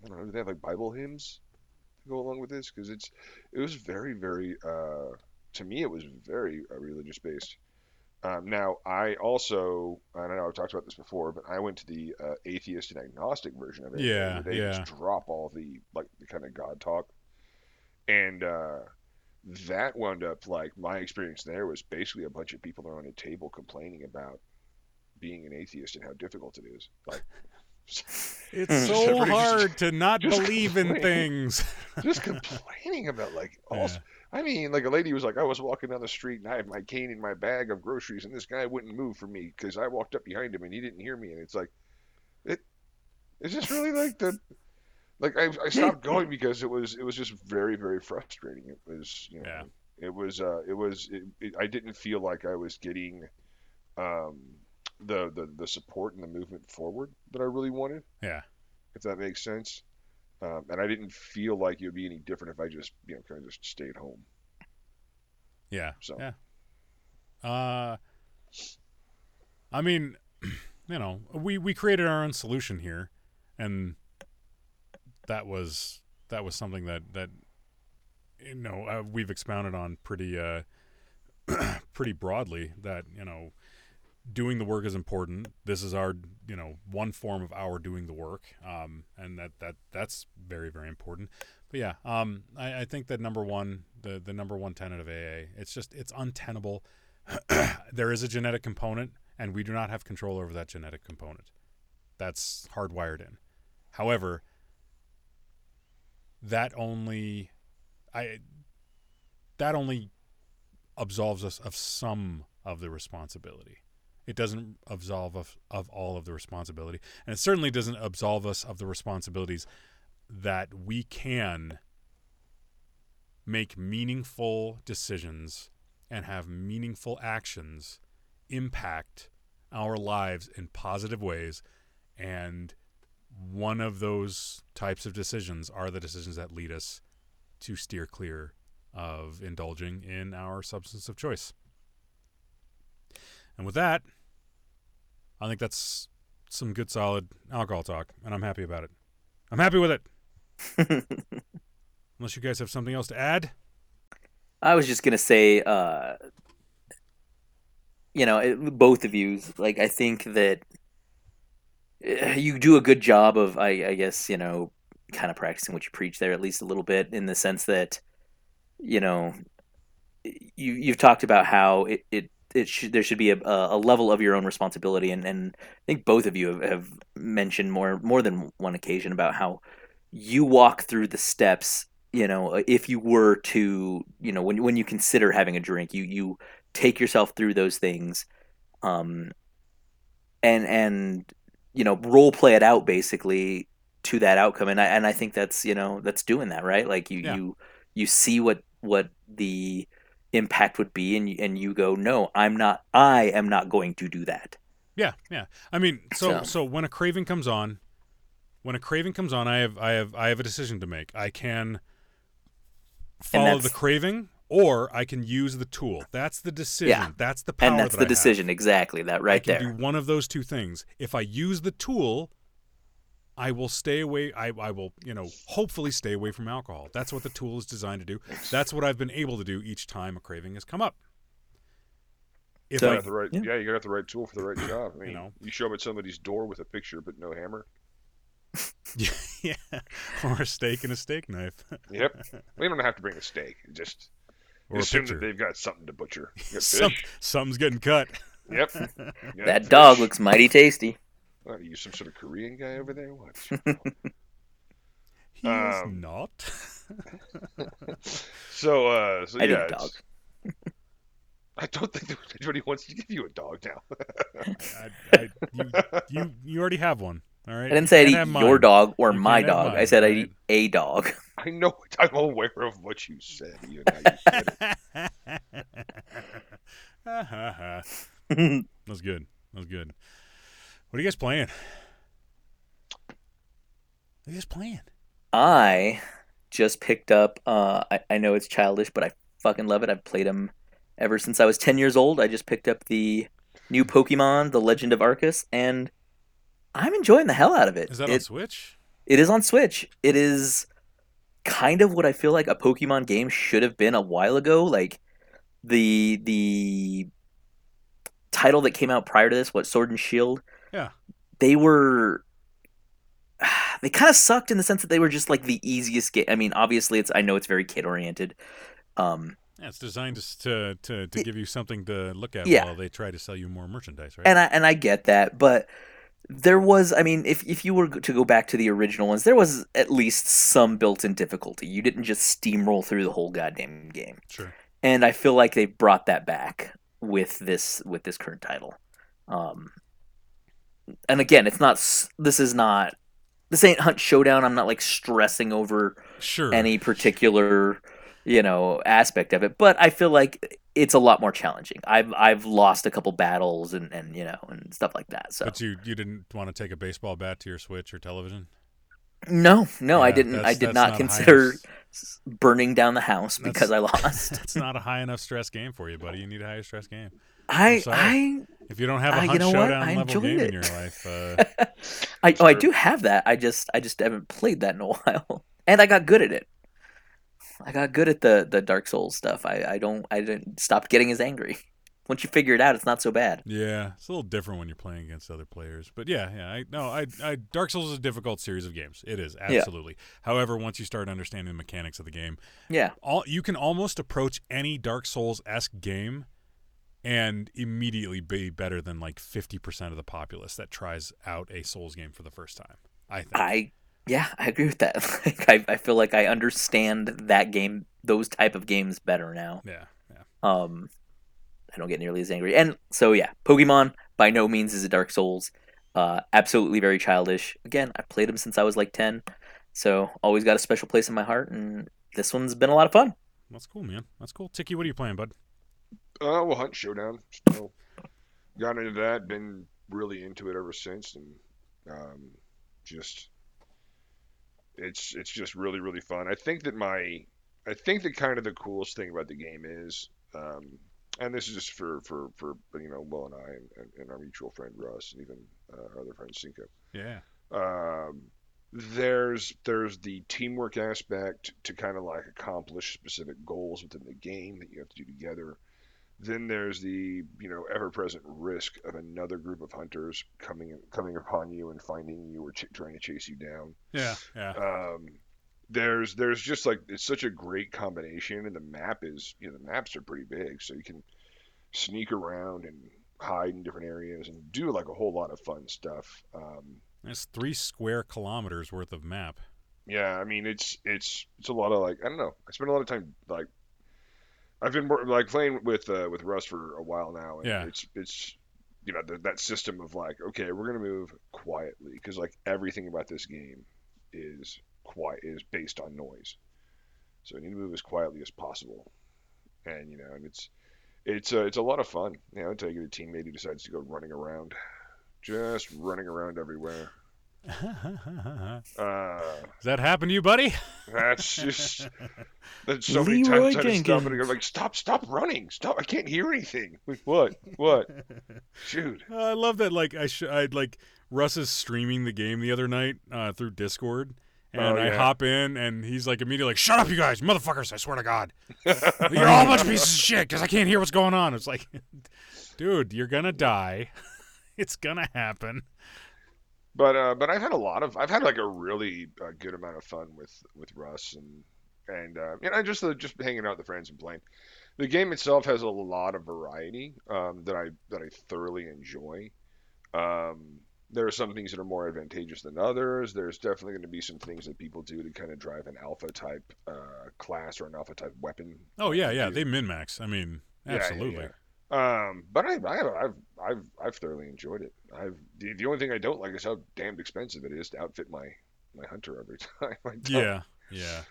I don't know, do they have like Bible hymns to go along with this? Because it's it was very very uh, to me it was very uh, religious based. Um, now I also I know I've talked about this before, but I went to the uh, atheist and agnostic version of it. Yeah, they yeah. just drop all the like the kind of God talk, and uh, that wound up like my experience there was basically a bunch of people around a table complaining about being an atheist and how difficult it is. Like, it's so hard just, to not believe in things. just complaining about like all. Yeah. I mean, like a lady was like, I was walking down the street and I had my cane in my bag of groceries, and this guy wouldn't move for me because I walked up behind him and he didn't hear me, and it's like, it, it's just really like the, like I, I stopped going because it was it was just very very frustrating. It was you know, yeah. it was uh it was it, it, I didn't feel like I was getting, um the, the the support and the movement forward that I really wanted. Yeah. If that makes sense. Um, and I didn't feel like it would be any different if I just you know kind of just stayed home. Yeah. So. Yeah. Uh. I mean, you know, we we created our own solution here, and that was that was something that that you know uh, we've expounded on pretty uh pretty broadly. That you know doing the work is important. This is our, you know, one form of our doing the work, um, and that that that's very very important. But yeah, um, I, I think that number one, the the number one tenet of AA, it's just it's untenable. there is a genetic component, and we do not have control over that genetic component. That's hardwired in. However, that only, I, that only absolves us of some of the responsibility it doesn't absolve of, of all of the responsibility. And it certainly doesn't absolve us of the responsibilities that we can make meaningful decisions and have meaningful actions impact our lives in positive ways. And one of those types of decisions are the decisions that lead us to steer clear of indulging in our substance of choice. And with that, I think that's some good solid alcohol talk, and I'm happy about it. I'm happy with it. Unless you guys have something else to add. I was just gonna say, uh, you know, it, both of you. Like, I think that eh, you do a good job of, I, I guess, you know, kind of practicing what you preach there, at least a little bit, in the sense that, you know, you you've talked about how it, it it should there should be a, a level of your own responsibility and, and I think both of you have, have mentioned more more than one occasion about how you walk through the steps you know if you were to you know when when you consider having a drink you you take yourself through those things um and and you know role play it out basically to that outcome and I and I think that's you know that's doing that right like you Yeah. you you see what what the impact would be and you, and you go no I'm not I am not going to do that Yeah, yeah. I mean, so So- so when a craving comes on, when a craving comes on, I have I have I have a decision to make. I can follow the craving, or I can use the tool. That's the decision. Yeah. That's the power. and that's that the I have. decision exactly that right there. I can there do one of those two things. If I use the tool, I will stay away. I, I will, you know, hopefully stay away from alcohol. That's what the tool is designed to do. That's what I've been able to do each time a craving has come up. If You So- I, got the right, yeah. yeah. you got the right tool for the right job. I mean, you, know. show up at somebody's door with a picture but no hammer. yeah, or a steak and a steak knife, Yep. we don't have to bring a steak. Just or assume that they've got something to butcher. You Some, something's getting cut. Yep. Yeah, that dog looks mighty tasty What, are you some sort of Korean guy over there? What? He Um, is not. so, uh, so I need yeah, a dog I don't think that anybody wants to give you a dog now. I, I, you, you, you already have one. All right. I didn't say I'd eat your mine. dog or You my can't dog I mine, said I'd eat a dog I know. I'm aware of what you said. Even how you said it. that was good. That was good. What are you guys playing? What are you guys playing? I just picked up. Uh, I, I know it's childish, but I fucking love it. I've played them ever since I was ten years old. I just picked up the new Pokemon, The Legend of Arceus, and I'm enjoying the hell out of it. Is that on Switch? it is on Switch. It is kind of what I feel like a Pokemon game should have been a while ago. Like the the title that came out prior to this, what Sword and Shield. Yeah. They were they kind of sucked in the sense that they were just like the easiest game. I mean, obviously it's I know it's very kid oriented. Um Yeah, it's designed to to to, to give you something to look at Yeah. while they try to sell you more merchandise, right? and I and I get that, but there was I mean, if if you were to go back to the original ones, there was at least some built-in difficulty. You didn't just steamroll through the whole goddamn game. sure. and I feel like they brought that back with this with this current title. Um, and again, it's not. This is not. This ain't Hunt Showdown. I'm not like stressing over Sure. any particular, you know, aspect of it. But I feel like it's a lot more challenging. I've I've lost a couple battles and and you know and stuff like that. So But you you didn't want to take a baseball bat to your Switch or television? no, no, I didn't. I did that's not consider enough- burning down the house That's- because I lost. That's not a high enough stress game for you, buddy. You need a higher stress game. I. I If you don't have a Ah, you Hunt know what? Showdown I level game in your life, uh, I oh I do have that. I just I just haven't played that in a while, and I got good at it. I got good at the the Dark Souls stuff. I I don't I didn't stop getting as angry. Once you figure it out, it's not so bad. yeah, it's a little different when you're playing against other players. But yeah, yeah, I no, I, I Dark Souls is a difficult series of games. It is Yeah. absolutely. However, once you start understanding the mechanics of the game, Yeah, all you can almost approach any Dark Souls esque game and immediately be better than like fifty percent of the populace that tries out a Souls game for the first time. I think. I yeah I agree with that. Like, I I feel like I understand that game, those type of games better now. yeah, yeah. Um, I don't get nearly as angry. And so yeah, Pokemon by no means is a Dark Souls. Uh, absolutely very childish. Again, I've played them since I was like ten, so always got a special place in my heart. And this one's been a lot of fun. That's cool, man. That's cool. Tiki, what are you playing, bud? Uh, well, Hunt Showdown. Still got into that. Been really into it ever since, and um, just it's it's just really really fun. I think that my I think that kind of the coolest thing about the game is, um, and this is just for for for you know Will and I and, and, our mutual friend Russ and even uh, our other friend Cinco. Yeah. um, there's there's the teamwork aspect to kind of like accomplish specific goals within the game that you have to do together. Then there's the you know ever-present risk of another group of hunters coming coming upon you and finding you or ch- trying to chase you down. Yeah. Yeah. Um, there's there's just like it's such a great combination, and the map is you know the maps are pretty big, so you can sneak around and hide in different areas and do like a whole lot of fun stuff. Um, It's three square kilometers worth of map. Yeah, I mean it's it's it's a lot of like I don't know. I spend a lot of time like I've been like playing with uh, with Russ for a while now, and Yeah. it's it's you know the, that system of like, okay, we're gonna move quietly because like everything about this game is quiet is based on noise, so we need to move as quietly as possible, and you know, and it's it's uh, it's a lot of fun. You know, until you get a teammate who decides to go running around, just running around everywhere. Uh, Does that happen to you, buddy? that's just that's so many Leroy times I just stop and Jenkins. go like, stop, stop running, stop! I can't hear anything. Like, what? What? Shoot. I love that. Like I, sh- I like Russ is streaming the game the other night uh, through Discord, and Oh, I hop in, and he's like immediately like, "Shut up, you guys, motherfuckers! I swear to God, you're all a bunch of pieces of shit because I can't hear what's going on." It's like, dude, you're gonna die. it's gonna happen. But uh, but I've had a lot of I've had like a really uh, good amount of fun with with Russ and and uh, you know just uh, just hanging out with friends and playing. The game itself has a lot of variety um, that I that I thoroughly enjoy. Um, there are some things that are more advantageous than others. There's definitely going to be some things that people do to kind of drive an alpha type uh, class or an alpha type weapon. Oh yeah, yeah, they min max. I mean, Yeah, yeah, absolutely. yeah. Um, but I, I, I've, I've, I've thoroughly enjoyed it. I've the, the only thing I don't like is how damned expensive it is to outfit my my hunter every time. I don't- Yeah, yeah.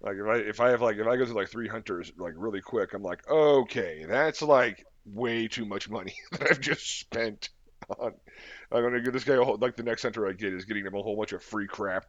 Like if I if I have like if I go through like three hunters like really quick, I'm like, okay, that's like way too much money that I've just spent on. I'm gonna give this guy a whole like the next hunter I get is getting him a whole bunch of free crap.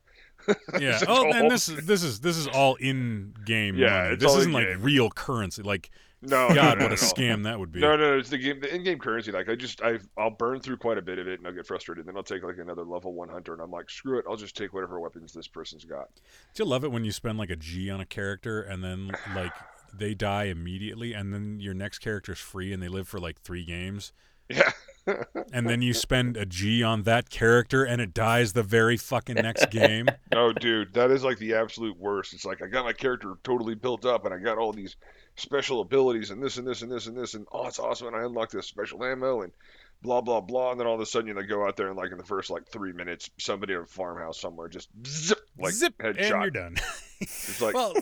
Yeah. Oh, whole- and this is this is this is all in game Yeah. This isn't like real currency. Like, no, God, no, what a scam that would be. No, no, it's the game, the in-game currency. Like I just, I, I'll burn through quite a bit of it, and I'll get frustrated. Then I'll take like another level one hunter, and I'm like, screw it, I'll just take whatever weapons this person's got. Do you love it when you spend like a G on a character and then like they die immediately, and then your next character's free and they live for like three games, Yeah, and then you spend a G on that character and it dies the very fucking next game. oh, dude, that is like the absolute worst. It's like I got my character totally built up, and I got all these special abilities, and this and this and this and this, and oh, it's awesome, and I unlocked this special ammo, and blah blah blah, and then all of a sudden you know, go out there and like in the first like three minutes, somebody in a farmhouse somewhere just zip like Zip, headshot. and you're done. It's like well,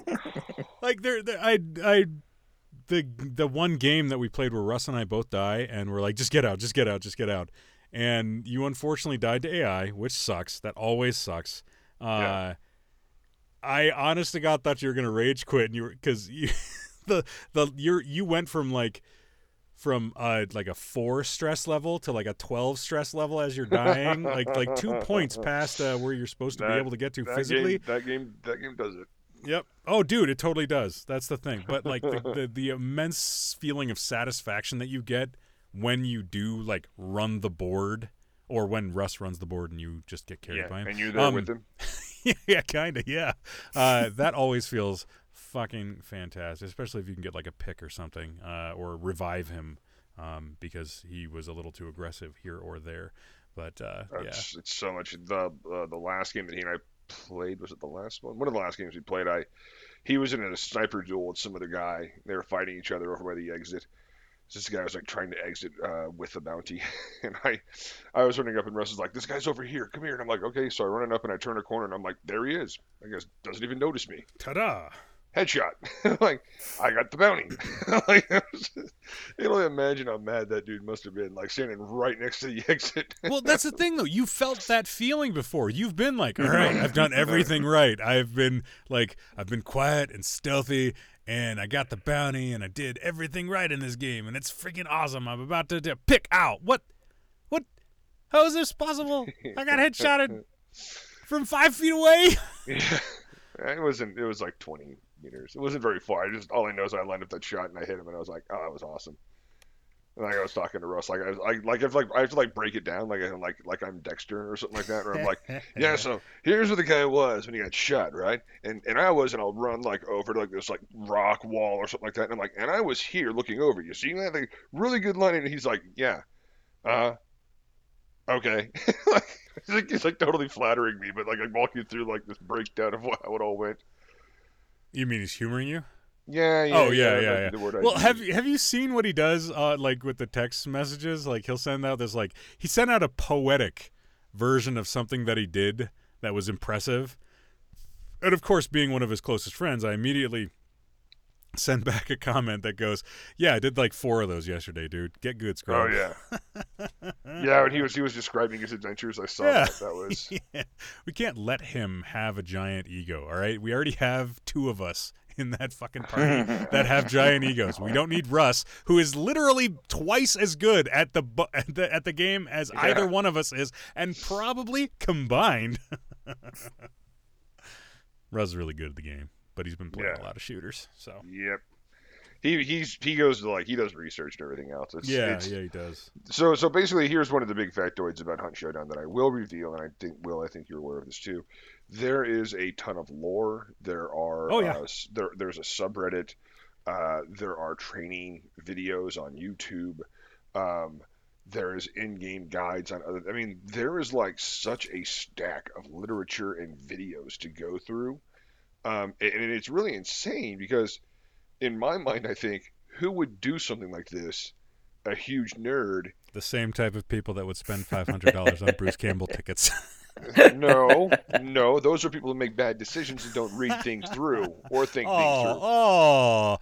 like there, there, I, I, the the one game that we played where Russ and I both die, and we're like, just get out, just get out, just get out, and you unfortunately died to AI, which sucks. That always sucks. Uh, Yeah. I honest to God thought you were gonna rage quit, and you were because you, the the you you went from like from uh like a four stress level to like a twelve stress level as you're dying, like like two points past uh, where you're supposed to be able to get to that physically. game, that game, that game does it. Yep. Oh, dude, it totally does. That's the thing. But like the, the the immense feeling of satisfaction that you get when you do like run the board, or when Russ runs the board and you just get carried Yeah, by him. and you're there Um, with him. yeah, kind of. Yeah. Uh, that always feels fucking fantastic, especially if you can get like a pick or something, uh, or revive him um, because he was a little too aggressive here or there. But uh, yeah. It's, it's so much. The uh, the last game that he and I played was it the last one? One of the last games we played. I he was in a sniper duel with some other guy. They were fighting each other over by the exit. This guy was like trying to exit uh, with the bounty, and I, I was running up, and Russ was like, "This guy's over here, come here." And I'm like, "Okay." So I run up, and I turn a corner, and I'm like, "There he is." I guess doesn't even notice me. Ta-da! Headshot. like, I got the bounty. like, just- you don't imagine how mad that dude must have been, like standing right next to the exit. well, that's the thing, though. You felt that feeling before. You've been like, all right, I've done everything right. I've been like, I've been quiet and stealthy, and I got the bounty, and I did everything right in this game, and it's freaking awesome. I'm about to, to pick out what, what, how is this possible? I got headshotted from five feet away. Yeah, it wasn't. It was like 20 meters. It wasn't very far. I just all I know is I lined up that shot and I hit him, and I was like, oh, that was awesome. And like I was talking to Russ, like I was like, like if like I have to like break it down, like I'm like like I'm Dexter or something like that, or I'm like, yeah. So here's where the guy was when he got shot, right? And and I was, and I'll run like over to like this like rock wall or something like that, and I'm like, and I was here looking over. You see that? Like really good line, and he's like, yeah, uh, okay. like he's like, he's like totally flattering me, but like I'm walking through like this breakdown of what, how it all went. You mean he's humoring you? Yeah, yeah. Oh, yeah, yeah, yeah. I Well, have you have you seen what he does? Uh, like with the text messages, like he'll send out this like he sent out a poetic version of something that he did that was impressive, and of course, being one of his closest friends, I immediately send back a comment that goes, "Yeah, I did like four of those yesterday, dude. Get good, Oh yeah, yeah. And he was he was describing his adventures, I saw Yeah. that. That was Yeah. We can't let him have a giant ego, all right? We already have two of us in that fucking party that have giant egos. We don't need Russ, who is literally twice as good at the bu- at the, at the game as either one of us is, and probably combined. Russ is really good at the game, but he's been playing Yeah. a lot of shooters. So yep. He he's he goes to like he does research and everything else. It's, yeah, it's, yeah, he does. So so basically, here's one of the big factoids about Hunt Showdown that I will reveal, and I think Will, I think you're aware of this too. There is a ton of lore. There are Oh, yeah. uh, there there's a subreddit. Uh, there are training videos on YouTube. Um, there is in-game guides on other. I mean, there is like such a stack of literature and videos to go through, um, and, and it's really insane because, in my mind, I think who would do something like this? A huge nerd The same type of people that would spend five hundred dollars on Bruce Campbell tickets. no, no, those are people who make bad decisions and don't read things through or think oh, things through. oh,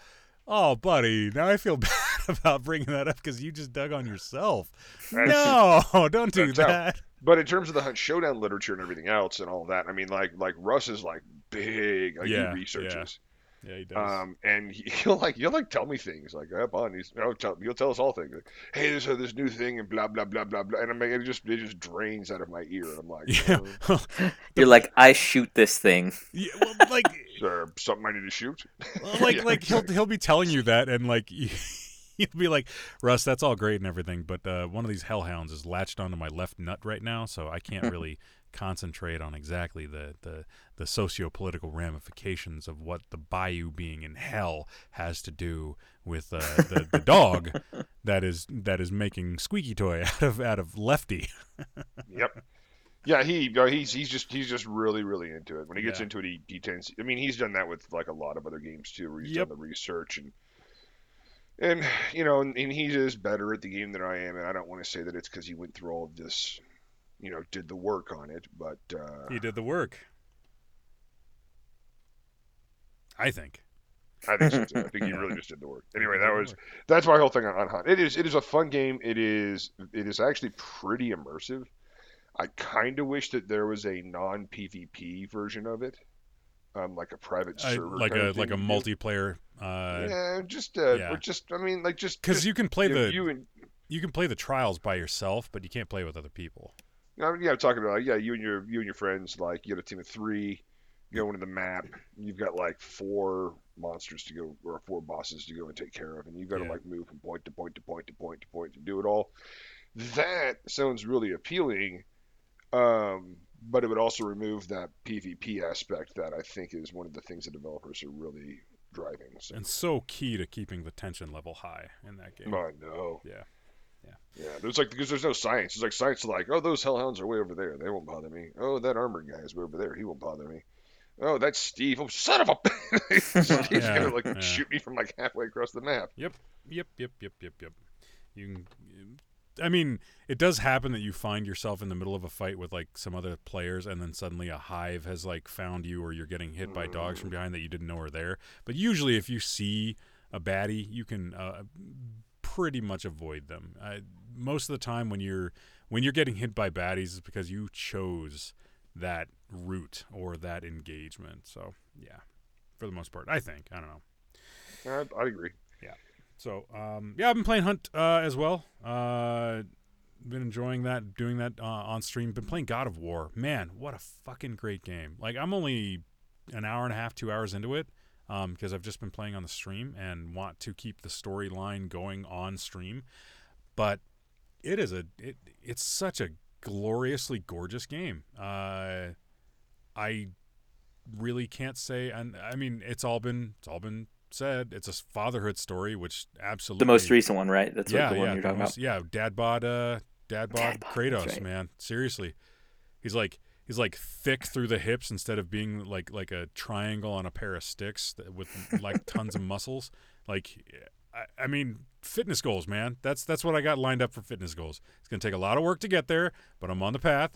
oh, buddy. Now I feel bad about bringing that up because you just dug on yourself. No, don't do That's out. that. But in terms of the Hunt Showdown literature and everything else and all that, I mean, like like Russ is like big, like Yeah, he researches, Yeah, he does. um, and he, he'll like he'll like tell me things like, "Up on he's he'll tell, he'll tell us all things. Like, hey, there's uh, this new thing and blah blah blah blah blah, and I'm like, it just it just drains out of my ear, and I'm like, yeah, "Uh, You're like, I shoot this thing. yeah, well, like, there something I need to shoot? well, like, Yeah, like he'll he'll be telling you that, and like. You'll be like, Russ, that's all great and everything, but uh, one of these hellhounds is latched onto my left nut right now, so I can't really concentrate on exactly the, the, the socio-political ramifications of what the bayou being in hell has to do with uh, the, the dog that is that is making squeaky toy out of out of Lefty. Yep. Yeah, he he's he's just he's just really really into it. When he gets Yeah. into it, he, he tends. I mean, he's done that with like a lot of other games too, where he's Yep. done the research and and you know, and, and he is better at the game than I am. And I don't want to say that it's because he went through all of this, you know, did the work on it, but uh, He did the work. I think. I think so too. I think he really just did the work. Anyway, that was that's my whole thing on, on Hunt. It is it is a fun game. It is it is actually pretty immersive. I kind of wish that there was a non PvP version of it, um, like a private I, server, like kind a like a multiplayer uh yeah, just uh, yeah. just I mean, like just because you can play the you and you can play the trials by yourself, but you can't play with other people. I mean, yeah, I'm talking about yeah, you and your you and your friends like you got a team of three, you go into the map, you've got like four monsters to go or four bosses to go and take care of, and you've got to like move from point to point to point to point to point to do it all. That sounds really appealing, um, but it would also remove that PvP aspect that I think is one of the things that developers are really driving. So, And so key to keeping the tension level high in that game. I know. Yeah. Yeah. Yeah, there's like because there's no science. There's like science is like, oh, those hellhounds are way over there. They won't bother me. Oh, that armored guy is way over there. He won't bother me. Oh, that's Steve. Oh, son of a! Steve's Yeah, gonna like yeah. shoot me from like halfway across the map. Yep, yep, yep, yep, yep, yep. You can. I mean, it does happen that you find yourself in the middle of a fight with like some other players, and then suddenly a hive has like found you, or you're getting hit by dogs from behind that you didn't know were there. But usually, if you see a baddie, you can uh, pretty much avoid them. Uh, most of the time, when you're when you're getting hit by baddies, is because you chose that route or that engagement. So yeah, for the most part, I think. I don't know. I, I agree. Yeah. So um, yeah, I've been playing Hunt uh, as well. Uh, been enjoying that, doing that uh, on stream. Been playing God of War. Man, what a fucking great game! Like I'm only an hour and a half, two hours into it because I've just been playing on the stream and want to keep the storyline going on stream. But it is a it, it's such a gloriously gorgeous game. Uh, I really can't say, and I mean it's all been it's all been said. It's a fatherhood story, which absolutely The most recent one, right? That's yeah, what the one yeah, you're talking most- about. yeah. Dad bod, uh, dad bod Kratos, right. man. Seriously, he's like he's like thick through the hips instead of being like like a triangle on a pair of sticks with like tons of muscles. Like, I, I mean, fitness goals, man. That's that's what I got lined up for fitness goals. It's gonna take a lot of work to get there, but I'm on the path.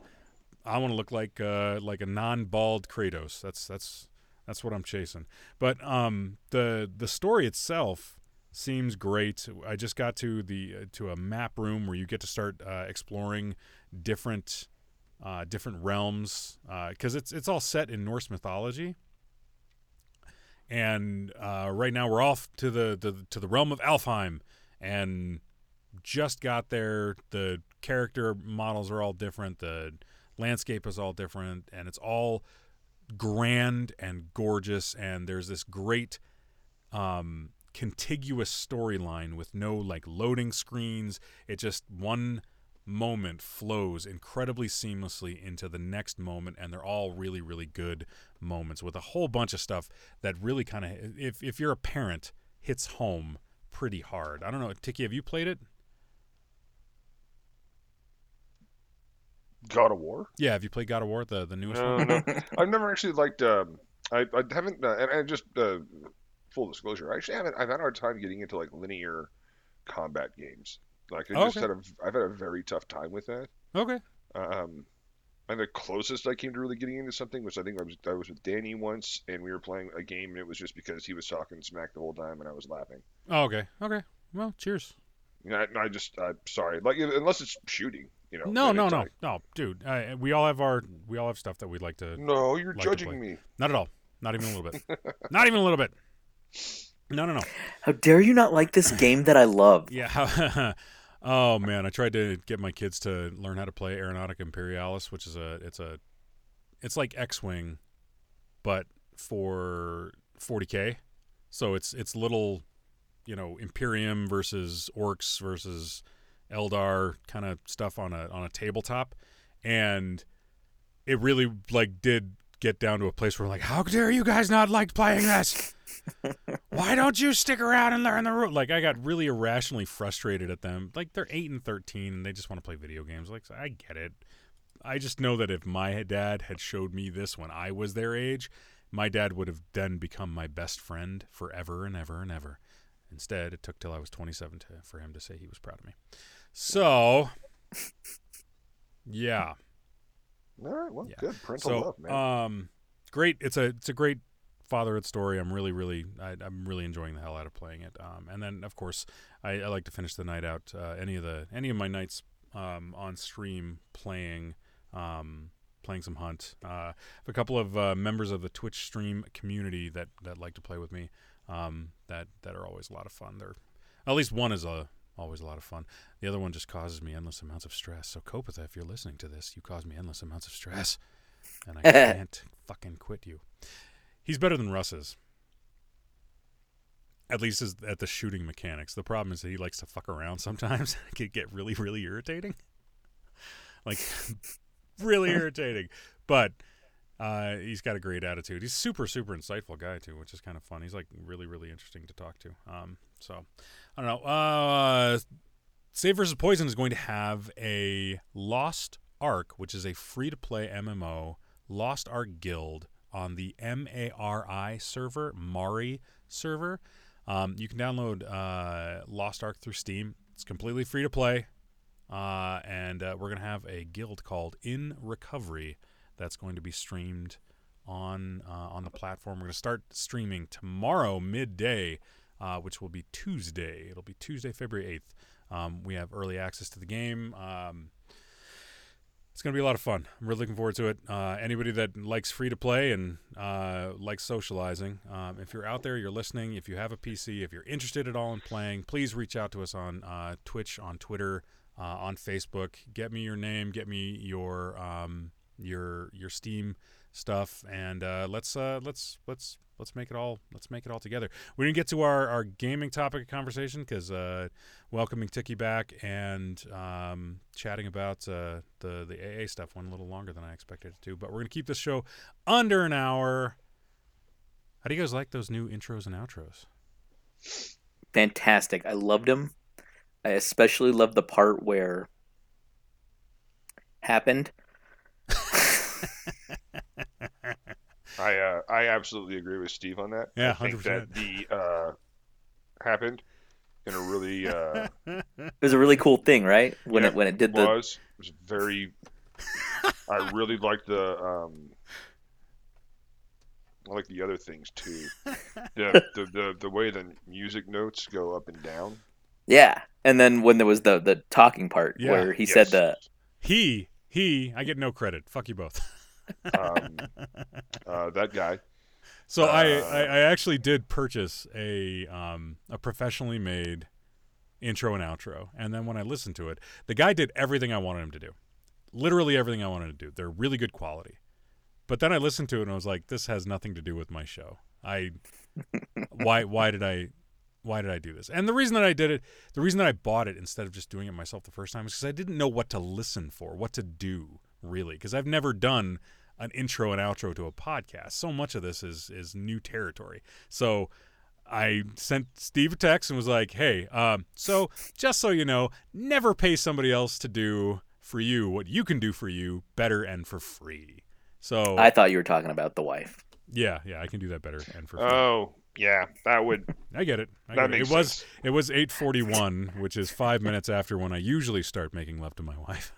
I want to look like uh, like a non-bald Kratos. That's that's That's what I'm chasing. But um, the the story itself seems great. I just got to the uh, to a map room where you get to start uh, exploring different uh, different realms because it's it's all set in Norse mythology. And uh, right now we're off to the, the to the realm of Alfheim, and just got there. The character models are all different. The landscape is all different, and it's all grand and gorgeous. And there's this great um, contiguous storyline with no like loading screens. It just one moment flows incredibly seamlessly into the next moment and they're all really really good moments with a whole bunch of stuff that really kind of if if you're a parent hits home pretty hard. I don't know, Tiki, have you played it? God of War? Yeah, have you played God of War, the the newest No, one? no. I've never actually liked. Um, I I haven't. Uh, and, and just uh, full disclosure, I actually haven't. I've had a hard time getting into like linear combat games. Like I just okay. had a. I've had a very tough time with that. Okay. Um, and the closest I came to really getting into something was I think I was I was with Danny once, and we were playing a game, and it was just because he was talking smack the whole time, and I was laughing. Oh, okay. Okay. Well, cheers. And I, I just I'm sorry, like unless it's shooting, you know. No, no, no, like, no, dude. Uh, we all have our we all have stuff that we'd like to. no, you're like judging me. Not at all. Not even a little bit. Not even a little bit. No, no, no. How dare you not like this game that I love? Yeah. oh man, I tried to get my kids to learn how to play Aeronautica Imperialis, which is a it's a it's like X-wing, but for 40k. So it's it's little, you know, Imperium versus Orcs versus Eldar kind of stuff on a on a tabletop, and it really like did get down to a place where I'm like, how dare you guys not like playing this? Why don't you stick around and learn the rule? Like I got really irrationally frustrated at them. Like they're eight and thirteen, and they just want to play video games. Like I get it. I just know that if my dad had showed me this when I was their age, my dad would have then become my best friend forever and ever and ever. Instead, it took till I was 27 to, for him to say he was proud of me. So, yeah. All right, well, Yeah. good parental So, love, man. um, great. It's a it's a great fatherhood story. I'm really really I, I'm really enjoying the hell out of playing it. Um, and then of course I, I like to finish the night out. Uh, any of the any of my nights um, on stream playing um, playing some hunt. Uh, have a couple of uh, members of the Twitch stream community that that like to play with me. Um, that that are always a lot of fun. They're at least one is a always a lot of fun. The other one just causes me endless amounts of stress. So Kopitha, if you're listening to this, you cause me endless amounts of stress, and I can't fucking quit you. He's better than Russ is. At least is at the shooting mechanics. The problem is that he likes to fuck around sometimes. it can get really, really irritating. Like really irritating. But uh, he's got a great attitude. He's super, super insightful guy too, which is kind of fun. He's like really, really interesting to talk to. Um, so I don't know. Uh, Save versus Poison is going to have a Lost Ark, which is a free-to-play MMO, Lost Ark Guild on the MARI server, Mari server. Um, you can download uh, Lost Ark through Steam. It's completely free to play, uh, and uh, we're gonna have a guild called In Recovery that's going to be streamed on uh, on the platform. We're gonna start streaming tomorrow midday, uh, which will be Tuesday. It'll be Tuesday, February eighth. Um, we have early access to the game. Um, it's going to be a lot of fun. I'm really looking forward to it. Uh, anybody that likes free to play and uh, likes socializing, um, if you're out there, you're listening, if you have a PC, if you're interested at all in playing, please reach out to us on uh, Twitch, on Twitter, uh, on Facebook. Get me your name, get me your um, your your Steam stuff, and uh, let's uh, let's let's let's make it all let's make it all together. We didn't get to our, our gaming topic of conversation because uh, welcoming Tiki back and um, chatting about uh, the the AA stuff went a little longer than I expected it to. But we're gonna keep this show under an hour. How do you guys like those new intros and outros? Fantastic. I loved them. I especially loved the part where happened. I uh, I absolutely agree with Steve on that. Yeah, I think 100%. that the uh, happened in a really uh, It was a really cool thing, right? When Yeah, it when it did the was it was very. I really liked the um, I like the other things too. the, the the the way the music notes go up and down. Yeah, and then when there was the the talking part Yeah. where he Yes. said the He, he, I get no credit. Fuck you both. Um, uh, that guy. So I, Uh, I, I actually did purchase a um, a professionally made intro and outro, and then when I listened to it, the guy did everything I wanted him to do, literally everything I wanted to do. They're really good quality, but then I listened to it and I was like, this has nothing to do with my show. I why why did I why did I do this? And the reason that I did it, the reason that I bought it instead of just doing it myself the first time is because I didn't know what to listen for, what to do really, because I've never done an intro and outro to a podcast. So much of this is is new territory. So I sent Steve a text and was like, "Hey, um, so just so you know, never pay somebody else to do for you what you can do for you better and for free." So I thought you were talking about the wife. yeah, yeah, I can do that better and for free. Oh yeah, that would I get it. I that get it. makes it was sense. it was eight forty one, which is five minutes after when I usually start making love to my wife.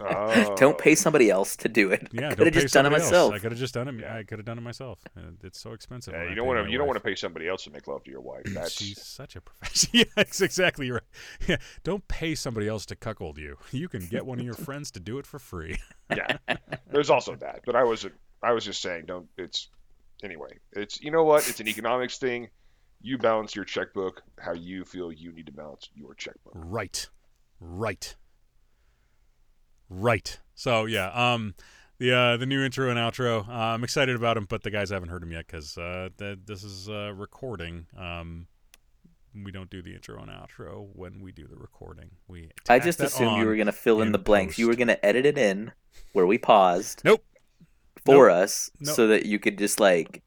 Oh. Don't pay somebody else to do it. Yeah, I could have just done it somebody else. myself. I could have just done it. I could have done it myself. It's so expensive. Yeah, you don't want to. You don't want to pay somebody else to make love to your wife. That's She's such a professional. yeah, that's exactly right. Yeah, don't pay somebody else to cuckold you. You can get one of your friends to do it for free. yeah. There's also that, but I wasn't. I was just saying, don't. It's anyway. It's you know what? It's an economics thing. You balance your checkbook how you feel you need to balance your checkbook. Right. Right. Right. So yeah, um, the uh, the new intro and outro. Uh, I'm excited about them, but the guys haven't heard them yet because uh, th- this is uh, recording. Um, we don't do the intro and outro when we do the recording. We I just assumed you were going to fill in in the blanks. You were going to edit it in where we paused Nope. for Nope. us Nope. so that you could just like,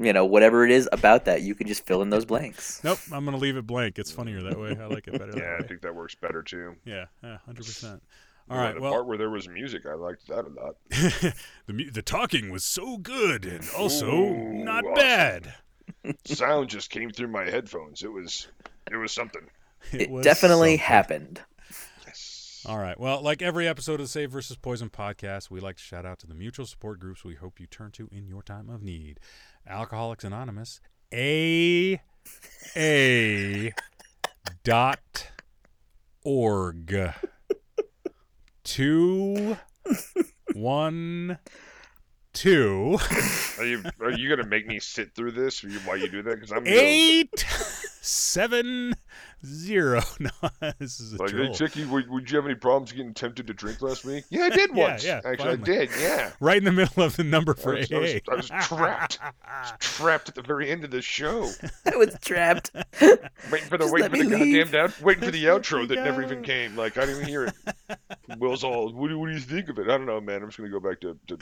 you know, whatever it is about that, you could just fill in those blanks. Nope. I'm gonna leave it blank. It's funnier that way. I like it better. Yeah, that I think that works better too. Yeah. Yeah. Hundred percent. All Yeah, the Well, part where there was music, I liked that a lot. the the talking was so good and also Ooh, not awesome. bad. Sound just came through my headphones. It was, it was something. It, was definitely something. happened. Yes. All right. Well, like every episode of the Save versus Poison podcast, we like to shout out to the mutual support groups we hope you turn to in your time of need. Alcoholics Anonymous, A A dot org. Two one two Are you, are you gonna make me sit through this while you do that? Because I'm eight seven zero. No, this is a Like, hey. Chicky, would, would you have any problems getting tempted to drink last week? Yeah, I did Yeah, once. yeah, Actually, finally. I did. Yeah. right in the middle of the number for I was- AA. I was- I was trapped. Trapped at the very end of the show, I was trapped. waiting for the Just waiting for the leave. goddamn out, waiting for the outro me that never even came. Like I didn't even hear it. Will's all, what do, what do you think of it? I don't know, man. I'm just gonna go back to, to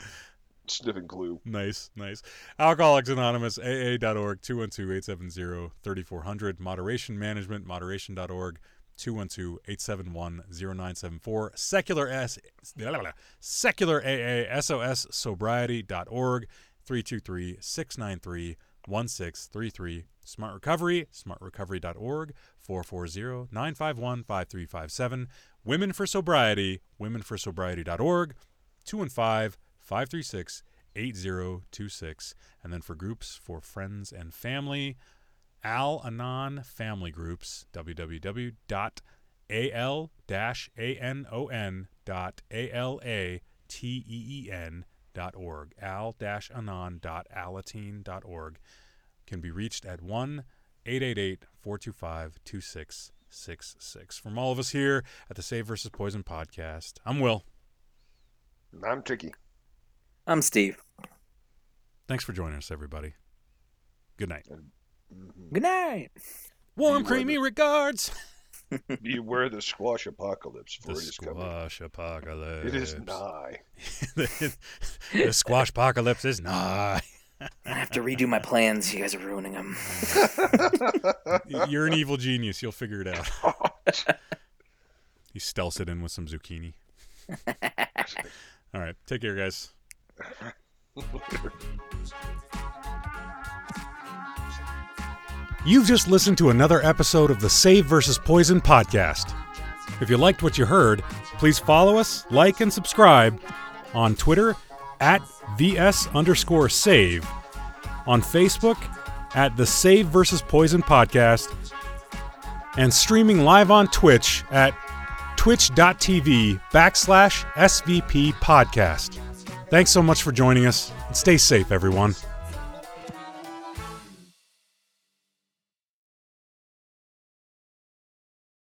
sniffing glue. Nice, nice. Alcoholics Anonymous, AA.org, 212-870-3400. Moderation Management, moderation.org, 212-871-0974. Secular S. Secular AA, SOS Sobriety.org, 323-693-1633. Smart Recovery, smartrecovery.org, 440-951-5357. Women for Sobriety, womenforsobriety.org, 215 536 8026. And then for groups for friends and family, Al Anon Family Groups, www.al-anon.alateen.org. al-anon.alateen.org can be reached at 1 888 425 2666. From all of us here at the Save versus Poison podcast, I'm Will. I'm Chicky. I'm Steve. Thanks for joining us, everybody. Good night. Mhm. Good night. Warm, You creamy regards. Beware the squash apocalypse, for The it is coming. squash apocalypse. It is nigh. the, the squash apocalypse is nigh. I have to redo my plans. You guys are ruining them. You're an evil genius. You'll figure it out. He stealths it in with some zucchini. All right. Take care, guys. You've just listened to another episode of the Save versus Poison podcast. If you liked what you heard, please follow us, like, and subscribe on Twitter at VS underscore save on Facebook at the Save versus Poison podcast and streaming live on Twitch at twitch.tv backslash SVP podcast. Thanks so much for joining us and stay safe, everyone.